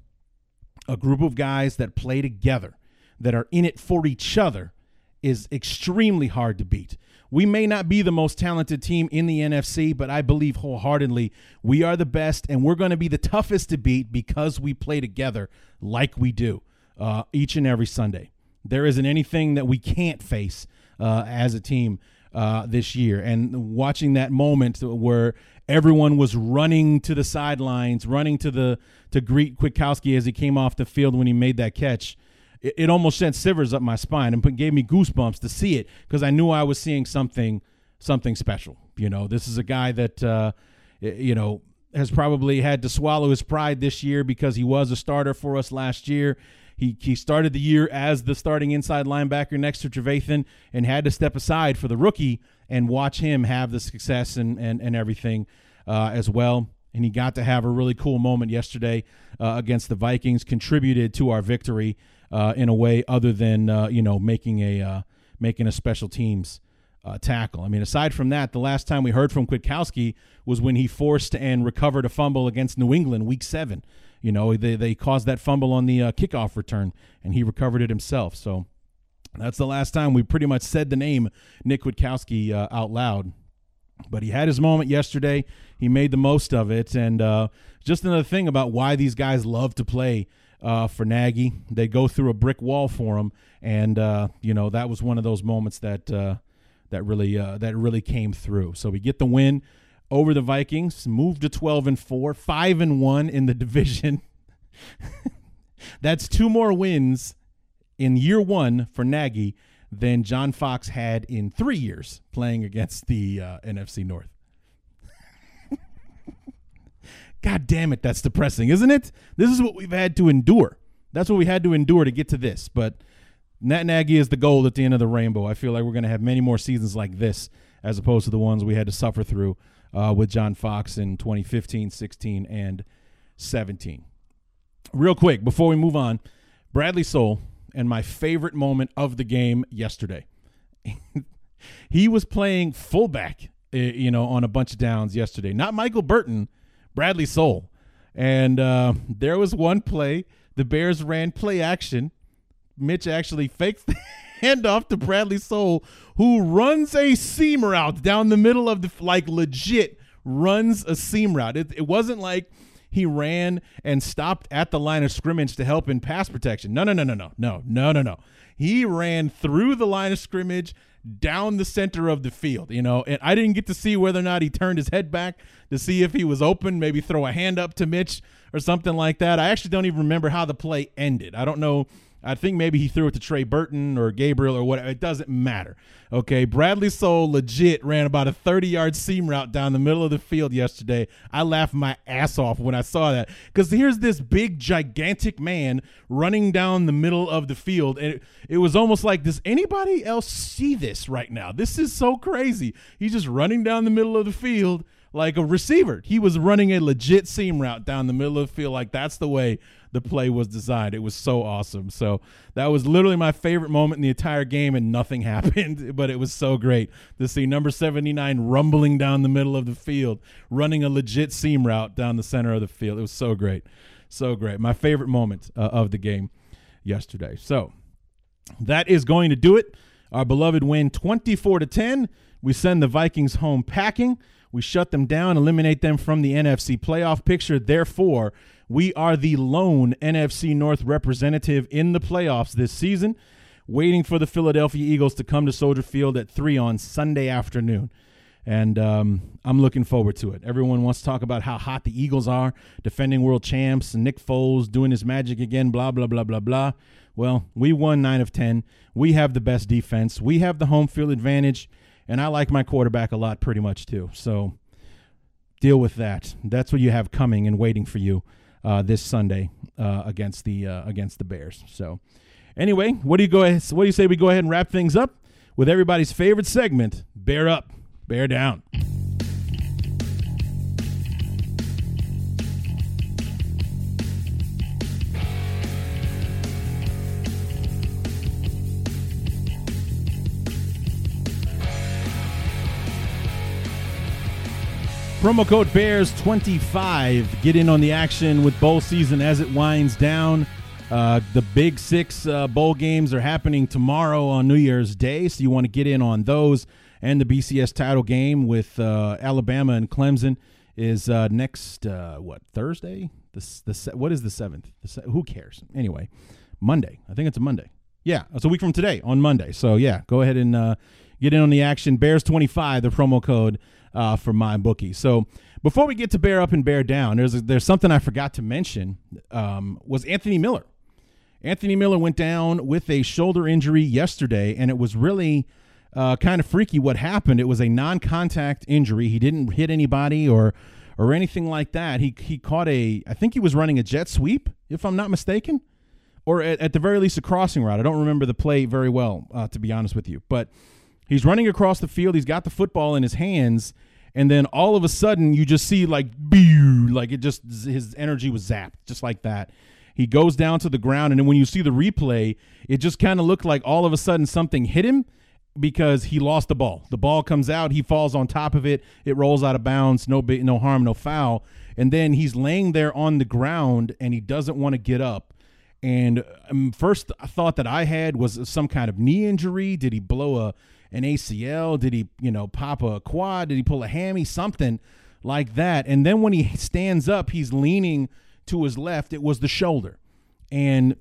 a group of guys that play together, that are in it for each other, is extremely hard to beat. We may not be the most talented team in the NFC, but I believe wholeheartedly we are the best, and we're going to be the toughest to beat because we play together like we do uh, each and every Sunday. There isn't anything that we can't face uh, as a team uh, this year. And watching that moment where everyone was running to the sidelines, running to the to greet Kwiatkowski as he came off the field when he made that catch it, it almost sent shivers up my spine and gave me goosebumps to see it because I knew I was seeing something something special. You know, this is a guy that uh, you know has probably had to swallow his pride this year because he was a starter for us last year. He, he started the year as the starting inside linebacker next to Trevathan and had to step aside for the rookie and watch him have the success and, and, and everything uh, as well. And he got to have a really cool moment yesterday uh, against the Vikings, contributed to our victory uh, in a way other than uh, you know making a uh, making a special teams uh, tackle. I mean, aside from that, the last time we heard from Kwiatkowski was when he forced and recovered a fumble against New England, Week Seven. You know, they they caused that fumble on the uh, kickoff return, and he recovered it himself. So that's the last time we pretty much said the name Nick Kwiatkowski uh, out loud. But he had his moment yesterday. He made the most of it, and just another thing about why these guys love to play uh, for Nagy. They go through a brick wall for him, and uh, you know that was one of those moments that uh, that really uh, that really came through. So we get the win over the Vikings, move to twelve and four, five and one in the division. That's two more wins in year one for Nagy than John Fox had in three years playing against the uh, NFC North. God damn it, that's depressing, isn't it? This is what we've had to endure. That's what we had to endure to get to this. But Matt Nagy is the goal at the end of the rainbow. I feel like we're going to have many more seasons like this as opposed to the ones we had to suffer through uh, with John Fox in 2015, 16, and 17. Real quick, before we move on, Bradley Sowell and my favorite moment of the game yesterday. he was playing fullback, eh, you know, on a bunch of downs yesterday. Not Michael Burton, Bradley Sowell. And uh, there was one play. The Bears ran play action. Mitch actually faked. handoff to Bradley Sowell, who runs a seam route down the middle of the like legit runs a seam route. It, it wasn't like he ran and stopped at the line of scrimmage to help in pass protection. No, no, no, no, no, no, no, no, no. He ran through the line of scrimmage down the center of the field, you know, and I didn't get to see whether or not he turned his head back to see if he was open, maybe throw a hand up to Mitch or something like that. I actually don't even remember how the play ended. I don't know I think maybe he threw it to Trey Burton or Gabriel or whatever. It doesn't matter. Okay. Bradley Sowell legit ran about a 30 yard seam route down the middle of the field yesterday. I laughed my ass off when I saw that because here's this big, gigantic man running down the middle of the field. And it, it was almost like, does anybody else see this right now? This is so crazy. He's just running down the middle of the field like a receiver. He was running a legit seam route down the middle of the field. Like that's the way the play was designed. It was so awesome. So that was literally my favorite moment in the entire game, and nothing happened. But it was so great to see number 79 rumbling down the middle of the field, running a legit seam route down the center of the field. It was so great. So great. My favorite moment uh, of the game yesterday. So that is going to do it. Our beloved win 24 to 10. We send the Vikings home packing. We shut them down, eliminate them from the NFC playoff picture. Therefore, we are the lone NFC North representative in the playoffs this season, waiting for the Philadelphia Eagles to come to Soldier Field at 3 on Sunday afternoon. And um, I'm looking forward to it. Everyone wants to talk about how hot the Eagles are, defending world champs, Nick Foles doing his magic again, blah, blah, blah, blah, blah. Well, we won 9 of 10. We have the best defense. We have the home field advantage and I like my quarterback a lot pretty much too. So deal with that. That's what you have coming and waiting for you uh, this Sunday uh, against the uh, against the Bears. So anyway, what do you go? Ahead, what do you say we go ahead and wrap things up with everybody's favorite segment? Bear up, bear down. Promo code Bears25. Get in on the action with bowl season as it winds down. Uh, the Big Six uh, bowl games are happening tomorrow on New Year's Day, so you want to get in on those. And the BCS title game with uh, Alabama and Clemson is uh, next uh, what Thursday? The the what is the seventh? Se- who cares? Anyway, Monday. I think it's a Monday. Yeah, it's a week from today on Monday. So yeah, go ahead and uh, get in on the action. Bears twenty five, the promo code for my bookie. So before we get to bear up and bear down, there's a, there's something I forgot to mention. Um, was Anthony Miller Anthony Miller went down with a shoulder injury yesterday, and it was really uh, kind of freaky what happened. It was a non-contact injury. He didn't hit anybody or or anything like that. He he caught a I think he was running a jet sweep, if I'm not mistaken, or at, at the very least a crossing route. I don't remember the play very well, uh, to be honest with you. But he's running across the field. He's got the football in his hands, and then all of a sudden you just see like, like it just his energy was zapped, just like that he goes down to the ground, and then when you see the replay, it just kind of looked like all of a sudden something hit him because he lost the ball. The ball comes out, he falls on top of it, it rolls out of bounds, no big, no harm, no foul, and then he's laying there on the ground and he doesn't want to get up. And um, first thought that I had was some kind of knee injury. Did he blow a an ACL? Did he, you know, pop a quad? Did he pull a hammy? Something like that. And then when he stands up, he's leaning to his left, it was the shoulder. And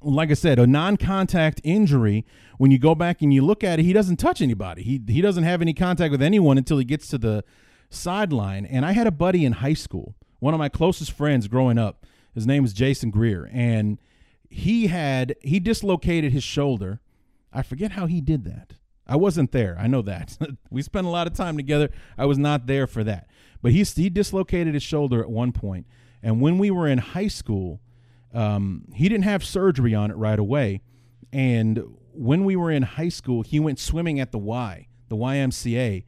like I said, a non-contact injury. When you go back and you look at it, he doesn't touch anybody. He he doesn't have any contact with anyone until he gets to the sideline. And I had a buddy in high school, one of my closest friends growing up. His name was Jason Greer, and he had he dislocated his shoulder. I forget how he did that. I wasn't there. I know that. we spent a lot of time together. I was not there for that. But he he dislocated his shoulder at one point and when we were in high school, um, he didn't have surgery on it right away. And when we were in high school, he went swimming at the Y, the YMCA,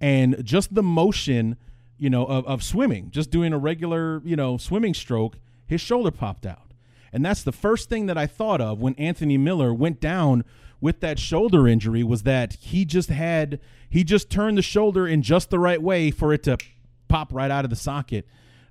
and just the motion, you know, of, of swimming, just doing a regular, you know, swimming stroke, his shoulder popped out. And that's the first thing that I thought of when Anthony Miller went down with that shoulder injury was that he just had he just turned the shoulder in just the right way for it to pop right out of the socket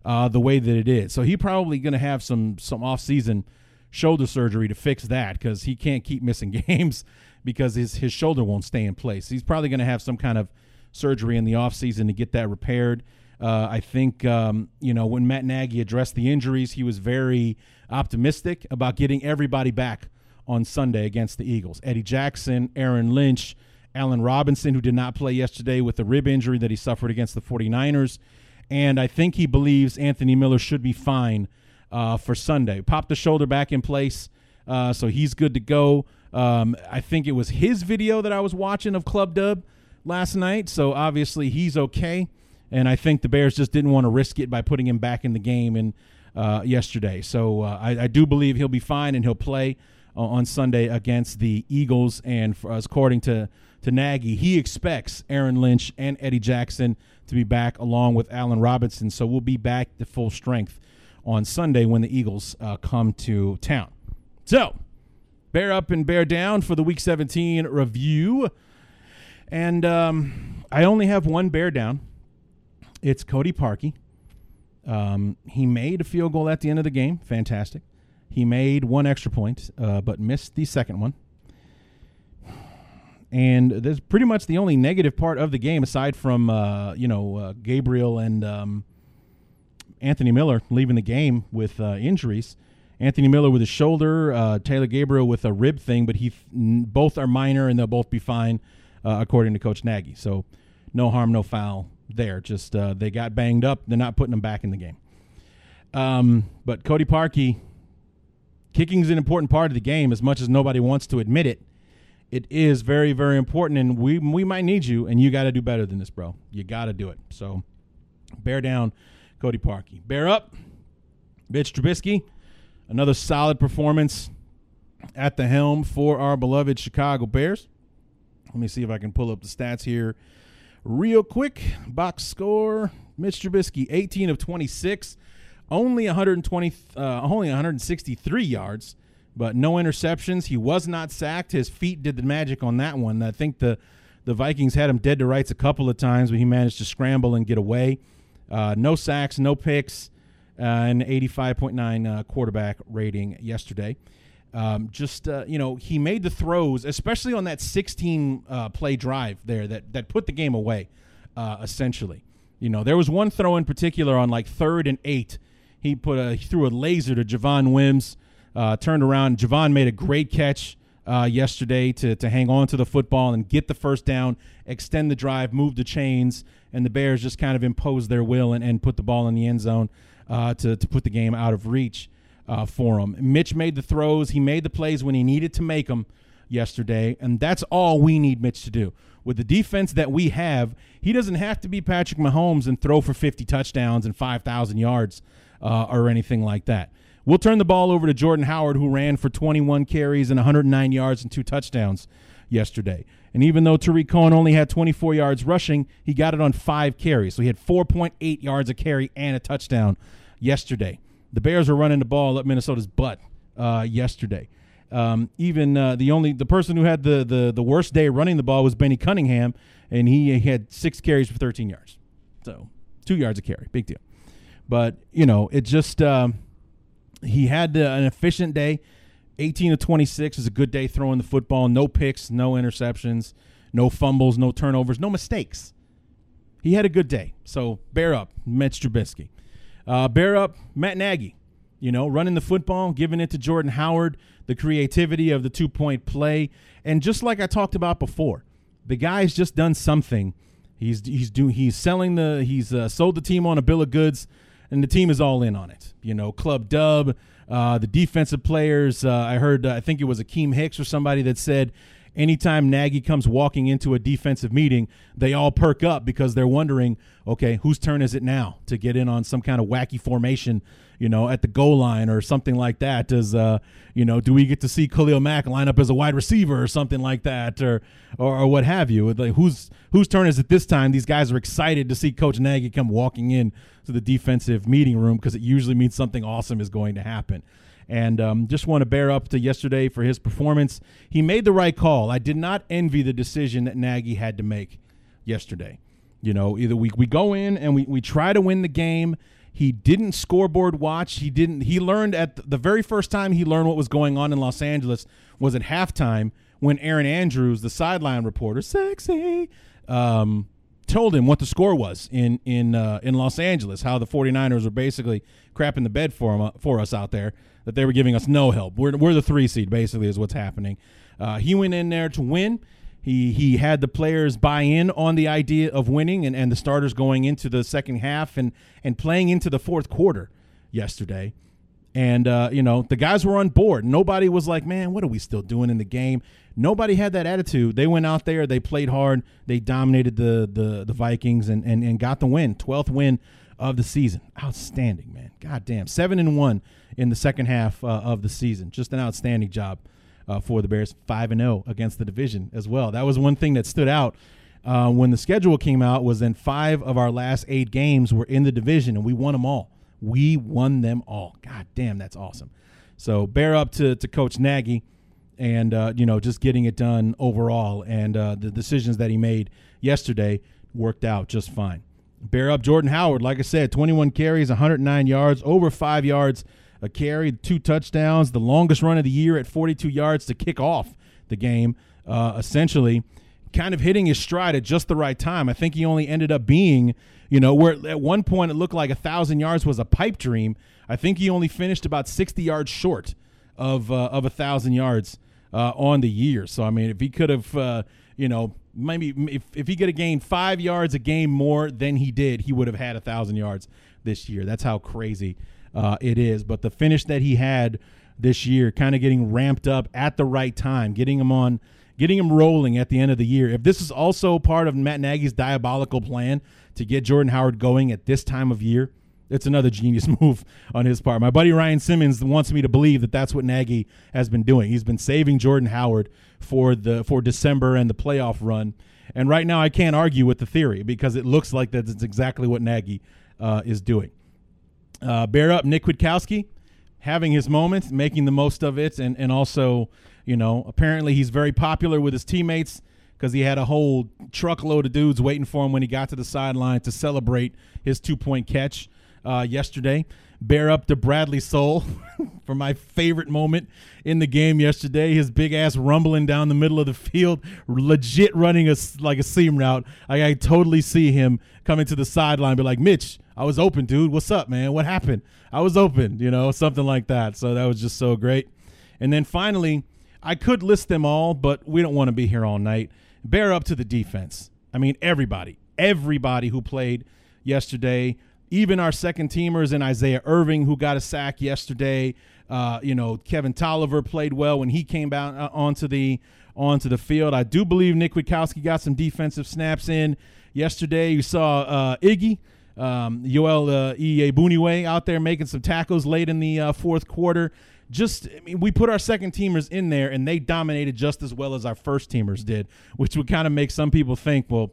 uh, the way that it is. So he probably going to have some some off season shoulder surgery to fix that because he can't keep missing games because his his shoulder won't stay in place. He's probably going to have some kind of surgery in the off season to get that repaired. Uh, I think um, you know when Matt Nagy addressed the injuries, he was very optimistic about getting everybody back on Sunday against the Eagles. Eddie Jackson, Aaron Lynch, Allen Robinson, who did not play yesterday with the rib injury that he suffered against the 49ers and I think he believes Anthony Miller should be fine uh, for Sunday. Pop the shoulder back in place, uh, so he's good to go. Um, I think it was his video that I was watching of Club Dub last night, so obviously he's okay. And I think the Bears just didn't want to risk it by putting him back in the game and uh, yesterday. So uh, I, I, do believe he'll be fine and he'll play uh, on Sunday against the Eagles. And for, according to to Nagy, he expects Aaron Lynch and Eddie Jackson to be back along with Allen Robinson. So we'll be back to full strength on Sunday when the Eagles uh, come to town. So, bear up and bear down for the Week 17 review. And um, I only have one bear down. It's Cody Parkey. Um, he made a field goal at the end of the game. Fantastic. He made one extra point, uh, but missed the second one. And that's pretty much the only negative part of the game, aside from uh, you know uh, Gabriel and um, Anthony Miller leaving the game with uh, injuries. Anthony Miller with his shoulder, uh, Taylor Gabriel with a rib thing, but he both are minor and they'll both be fine, according to Coach Nagy. So no harm, no foul there. Just uh, they got banged up. They're not putting them back in the game. Um, but Cody Parkey, kicking is an important part of the game, as much as nobody wants to admit it it is very very important and we we might need you and you got to do better than this bro. You got to do it. So bear down cody parkey. Bear up mitch trubisky. Another solid performance at the helm for our beloved chicago bears. Let me see if i can pull up the stats here real quick. Box score mitch trubisky 18 of 26 only 120 uh, only 163 yards but no interceptions. He was not sacked. His feet did the magic on that one. I think the the Vikings had him dead to rights a couple of times, but he managed to scramble and get away. Uh, no sacks, no picks. uh, an 85.9 uh, quarterback rating yesterday. Um, just uh, you know, he made the throws, especially on that 16 uh, play drive there that that put the game away. Uh, essentially, you know, there was one throw in particular on like third and eight. He put a he threw a laser to Javon Wims, uh, turned around. Javon made a great catch uh, yesterday to to hang on to the football and get the first down, extend the drive, move the chains, and the Bears just kind of imposed their will and, and put the ball in the end zone uh, to to put the game out of reach uh, for him. Mitch made the throws. He made the plays when he needed to make them yesterday, and that's all we need Mitch to do. With the defense that we have, he doesn't have to be Patrick Mahomes and throw for 50 touchdowns and 5,000 yards uh, or anything like that. We'll turn the ball over to Jordan Howard, who ran for 21 carries and 109 yards and two touchdowns yesterday. And even though Tarik Cohen only had 24 yards rushing, he got it on five carries. So he had 4.8 yards a carry and a touchdown yesterday. The Bears were running the ball up Minnesota's butt uh, yesterday. Um, even uh, the only the person who had the, the the worst day running the ball was Benny Cunningham, and he, he had six carries for 13 yards, so two yards a carry, big deal. But you know, it just um, he had uh, an efficient day. 18 to 26 is a good day throwing the football. No picks, no interceptions, no fumbles, no turnovers, no mistakes. He had a good day. So bear up, Mitch Trubisky. Uh, bear up, Matt Nagy. You know, running the football, giving it to Jordan Howard, the creativity of the two point play, and just like I talked about before, the guy's just done something. He's he's doing he's selling the he's uh, sold the team on a bill of goods, and the team is all in on it. You know, club dub. Uh, the defensive players. Uh, I heard uh, I think it was Akiem Hicks or somebody that said anytime Nagy comes walking into a defensive meeting, they all perk up because they're wondering, okay, whose turn is it now to get in on some kind of wacky formation, you know, at the goal line or something like that? Does uh, you know, do we get to see Khalil Mack line up as a wide receiver or something like that, or or, or what have you? Like whose whose turn is it this time? These guys are excited to see Coach Nagy come walking in to the defensive meeting room because it usually means something awesome is going to happen and um, just want to bear up to yesterday for his performance. He made the right call. I did not envy the decision that Nagy had to make yesterday. You know, either we, we go in and we, we try to win the game. He didn't scoreboard watch. He didn't. He learned at the very first time he learned what was going on in Los Angeles was at halftime when Erin Andrews, the sideline reporter, sexy, um, told him what the score was in in uh, in Los Angeles. How the 49ers were basically crapping the bed for him, uh, for us out there that they were giving us no help. We're, we're the three seed, basically, is what's happening. Uh, he went in there to win. He he had the players buy in on the idea of winning and, and the starters going into the second half and, and playing into the fourth quarter yesterday. And, uh, you know, the guys were on board. Nobody was like, man, what are we still doing in the game? Nobody had that attitude. They went out there, they played hard, they dominated the the, the Vikings and, and, and got the win. 12th win of the season. Outstanding, man. God damn. 7 and 1 in the second half uh, of the season. Just an outstanding job uh, for the Bears. 5 and 0 against the division as well. That was one thing that stood out uh, when the schedule came out was then 5 of our last 8 games were in the division and we won them all. We won them all. God damn, that's awesome. So bear up to, to Coach Nagy and, uh, you know, just getting it done overall. And uh, the decisions that he made yesterday worked out just fine. Bear up Jordan Howard. Like I said, 21 carries, 109 yards, over five yards a carry, two touchdowns, the longest run of the year at 42 yards to kick off the game. Uh, essentially, kind of hitting his stride at just the right time. I think he only ended up being, you know, where at one point it looked like a thousand yards was a pipe dream. I think he only finished about 60 yards short of uh, of a thousand yards uh, on the year. So I mean, if he could have, uh, you know, maybe if, if he could have gained five yards a game more than he did, he would have had a thousand yards this year. That's how crazy uh, it is. But the finish that he had this year, kind of getting ramped up at the right time, getting him on, getting him rolling at the end of the year. If this is also part of Matt Nagy's diabolical plan to get Jordan Howard going at this time of year, it's another genius move on his part. My buddy Ryan Simmons wants me to believe that that's what Nagy has been doing. He's been saving Jordan Howard for the for December and the playoff run. And right now, I can't argue with the theory because it looks like that's exactly what Nagy uh, is doing. Uh, bear up, Nick Kwiatkowski, having his moments, making the most of it, and and also, you know, apparently he's very popular with his teammates because he had a whole truckload of dudes waiting for him when he got to the sideline to celebrate his two point catch uh, yesterday. bear up to Bradley Sowell for my favorite moment in the game yesterday. His big ass rumbling down the middle of the field, legit running a like a seam route. I, I totally see him coming to the sideline, be like, Mitch, I was open, dude. What's up, man? What happened? I was open, you know, something like that. So that was just so great. And then finally, I could list them all, but we don't want to be here all night. Bear up to the defense. I mean, everybody, everybody who played yesterday, even our second teamers and Isaiah Irving, who got a sack yesterday. Uh, you know, Kevin Toliver played well when he came out uh, onto the onto the field. I do believe Nick Kwiatkowski got some defensive snaps in yesterday. You saw uh, Iggy. Um, Yoel uh, Iyiegbuniwe out there making some tackles late in the uh, fourth quarter just I mean, we put our second teamers in there and they dominated just as well as our first teamers did, which would kind of make some people think, well,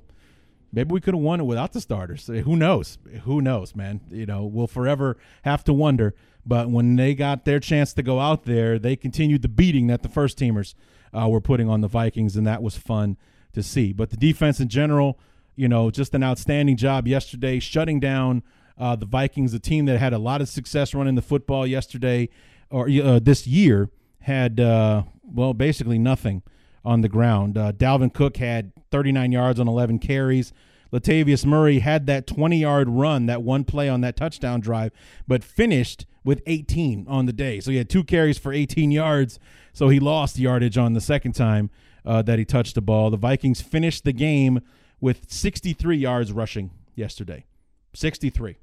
maybe we could have won it without the starters. Who knows? Who knows, man? You know, we'll forever have to wonder. But when they got their chance to go out there, they continued the beating that the first teamers uh, were putting on the Vikings, and that was fun to see. But the defense in general, you know, just an outstanding job yesterday, shutting down uh, the Vikings, a team that had a lot of success running the football yesterday or uh, this year had uh, well basically nothing on the ground. Uh, Dalvin Cook had 39 yards on 11 carries. Latavius Murray had that 20 yard run, that one play on that touchdown drive, but finished with 18 on the day. So he had two carries for 18 yards. So he lost yardage on the second time uh, that he touched the ball. The Vikings finished the game with 63 yards rushing yesterday. 63.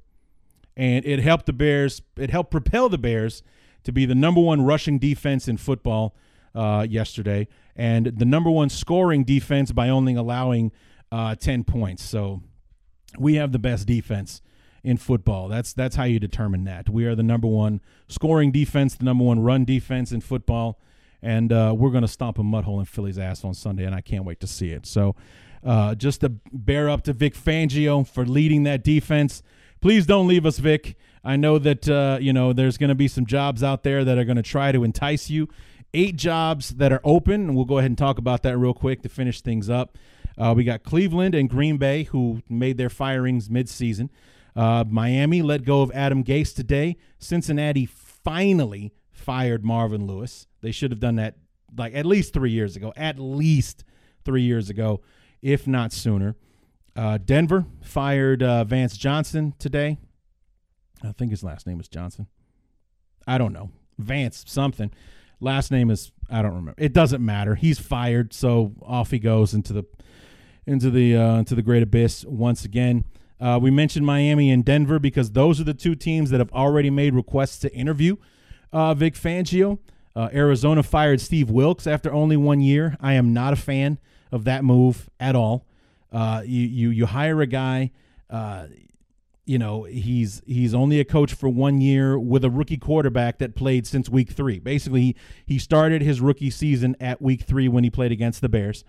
And it helped the Bears, it helped propel the Bears to be the number one rushing defense in football uh, yesterday and the number one scoring defense by only allowing uh, 10 points. So we have the best defense in football. That's that's how you determine that. We are the number one scoring defense, the number one run defense in football, and uh, we're going to stomp a mud hole in Philly's ass on Sunday, and I can't wait to see it. So, uh, just to bear up to Vic Fangio for leading that defense. Please don't leave us, Vic. I know that uh, you know there's going to be some jobs out there that are going to try to entice you. Eight jobs that are open, and we'll go ahead and talk about that real quick to finish things up. Uh, we got Cleveland and Green Bay who made their firings midseason. Uh, Miami let go of Adam Gase today. Cincinnati finally fired Marvin Lewis. They should have done that like at least three years ago, at least three years ago, if not sooner. Uh, Denver fired uh, Vance Johnson today. I think his last name is Johnson. I don't know. Vance something. Last name is I don't remember. It doesn't matter. He's fired, so off he goes into the into the uh, into the great abyss once again. Uh, we mentioned Miami and Denver because those are the two teams that have already made requests to interview uh, Vic Fangio. Uh, Arizona fired Steve Wilks after only one year. I am not a fan of that move at all. Uh, you you you hire a guy. You know he's he's only a coach for one year with a rookie quarterback that played since week three. Basically, he started his rookie season at week three when he played against the Bears,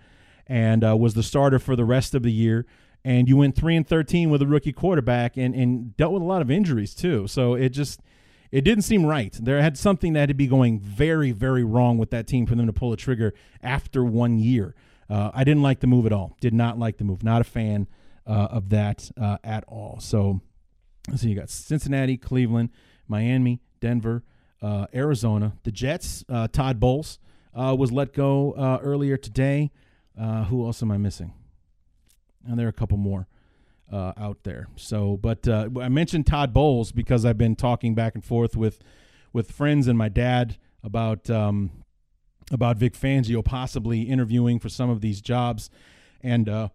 and uh, was the starter for the rest of the year. And you went three and thirteen with a rookie quarterback, and and dealt with a lot of injuries too. So it just it didn't seem right. There had something that had to be going very very wrong with that team for them to pull a trigger after one year. Uh, I didn't like the move at all. Did not like the move. Not a fan uh, of that uh, at all. So, so you got Cincinnati, Cleveland, Miami, Denver, uh, Arizona. The Jets, uh, Todd Bowles uh, was let go uh, earlier today. who else am I missing? And there are a couple more. out there. So, but I mentioned Todd Bowles because I've been talking back and forth with with friends and my dad about um, about Vic Fangio possibly interviewing for some of these jobs, and uh,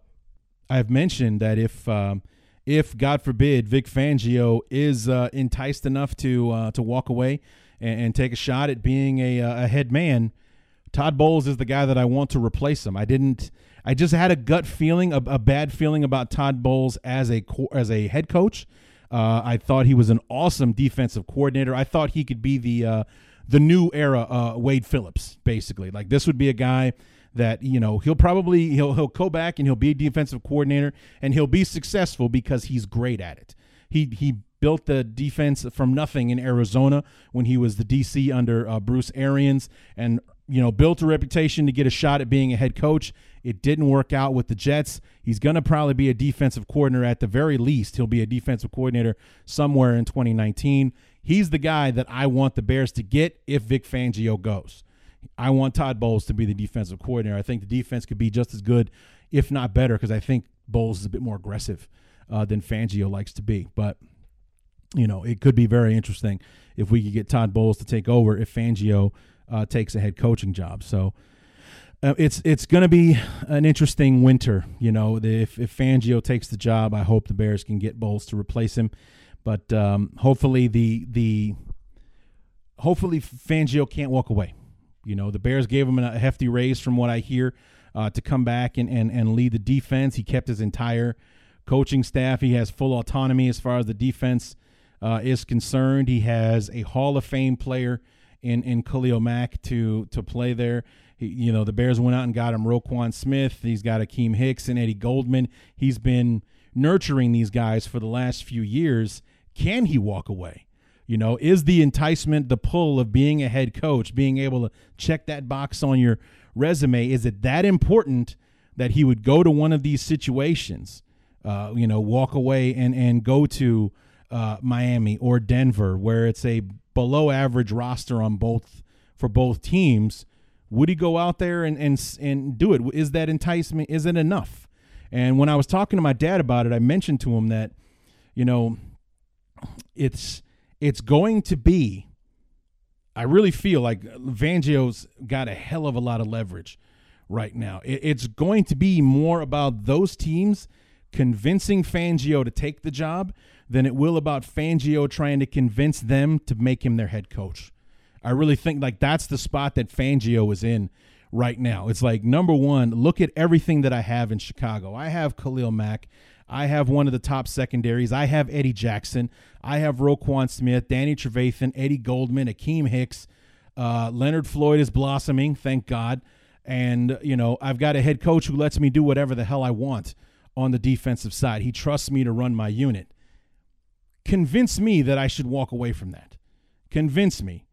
I've mentioned that if um, if God forbid Vic Fangio is uh, enticed enough to uh, to walk away and, and, take a shot at being a, uh, a head man, Todd Bowles is the guy that I want to replace him. I didn't. I just had a gut feeling, a, a bad feeling about Todd Bowles as a as a head coach. Uh, I thought he was an awesome defensive coordinator. I thought he could be the uh, the new era uh, Wade Phillips, basically. Like this would be a guy that you know he'll probably he'll he'll go back and he'll be a defensive coordinator and he'll be successful because he's great at it. He he built the defense from nothing in Arizona when he was the DC under uh, Bruce Arians and you know built a reputation to get a shot at being a head coach. It didn't work out with the Jets. He's going to probably be a defensive coordinator at the very least. He'll be a defensive coordinator somewhere in 2019. He's the guy that I want the Bears to get if Vic Fangio goes. I want Todd Bowles to be the defensive coordinator. I think the defense could be just as good, if not better, because I think Bowles is a bit more aggressive uh, than Fangio likes to be. But you know, it could be very interesting if we could get Todd Bowles to take over if Fangio uh, takes a head coaching job. So uh, it's it's going to be an interesting winter. You know, if if Fangio takes the job, I hope the Bears can get Bowles to replace him. But um, hopefully the the hopefully Fangio can't walk away. You know, the Bears gave him a hefty raise from what I hear uh, to come back and, and and lead the defense. He kept his entire coaching staff. He has full autonomy as far as the defense uh, is concerned. He has a Hall of Fame player in in Khalil Mack to to play there. He, you know, the Bears went out and got him Roquan Smith. He's got Akiem Hicks and Eddie Goldman. He's been nurturing these guys for the last few years. Can he walk away? You know, is the enticement, the pull of being a head coach, being able to check that box on your resume, is it that important that he would go to one of these situations? Uh, you know, walk away and and go to uh, Miami or Denver, where it's a below average roster on both for both teams, would he go out there and and and do it? Is that enticement? Is it enough? And when I was talking to my dad about it, I mentioned to him that, you know, it's it's going to be. I really feel like Fangio's got a hell of a lot of leverage right now. It's going to be more about those teams convincing Fangio to take the job than it will about Fangio trying to convince them to make him their head coach. I really think like that's the spot that Fangio is in right now. It's like number one, look at everything that I have in Chicago. I have Khalil Mack. I have one of the top secondaries. I have Eddie Jackson. I have Roquan Smith, Danny Trevathan, Eddie Goldman, Akiem Hicks. Uh, Leonard Floyd is blossoming, thank God. And, you know, I've got a head coach who lets me do whatever the hell I want on the defensive side. He trusts me to run my unit convince me that I should walk away from that. Convince me.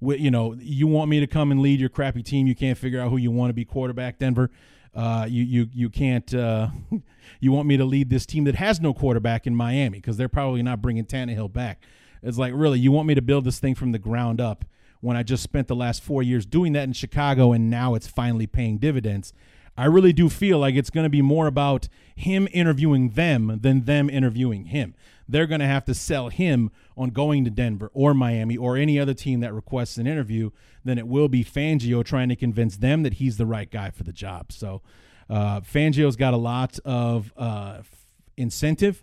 You know, you want me to come and lead your crappy team. You can't figure out who you want to be quarterback, Denver. Uh, you you you can't. Uh, you want me to lead this team that has no quarterback in Miami because they're probably not bringing Tannehill back. It's like really, you want me to build this thing from the ground up when I just spent the last four years doing that in Chicago, and now it's finally paying dividends. I really do feel like it's going to be more about him interviewing them than them interviewing him. They're going to have to sell him on going to Denver or Miami or any other team that requests an interview than it will be Fangio trying to convince them that he's the right guy for the job. So uh, Fangio's got a lot of uh, incentive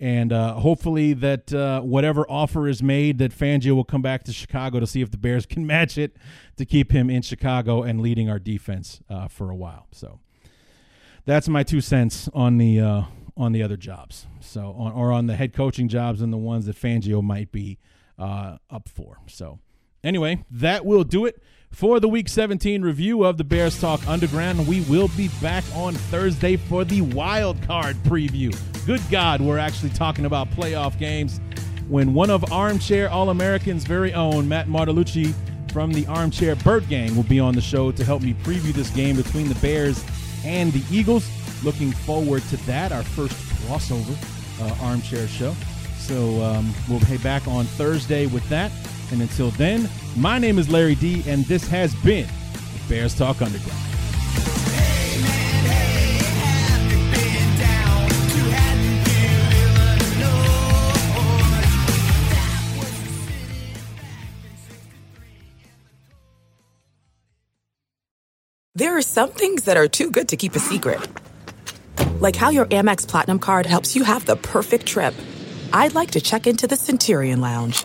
and uh, hopefully that uh, whatever offer is made, that Fangio will come back to Chicago to see if the Bears can match it to keep him in Chicago and leading our defense uh, for a while. So that's my two cents on the uh, on the other jobs. So on, or on the head coaching jobs and the ones that Fangio might be uh, up for. So anyway, that will do it for the Week 17 review of the Bears Talk Underground. We will be back on Thursday for the wild card preview. Good God, we're actually talking about playoff games when one of Armchair All Americans' very own, Matt Martellucci from the Armchair Bird Gang, will be on the show to help me preview this game between the Bears and the Eagles. Looking forward to that, our first crossover uh, armchair show. So um, we'll be back on Thursday with that. And until then, my name is Larry D, and this has been Bears Talk Underground. There are some things that are too good to keep a secret. Like how your Amex Platinum card helps you have the perfect trip. I'd like to check into the Centurion Lounge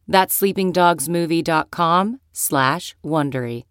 That's sleepingdogsmovie.com slash Wondery.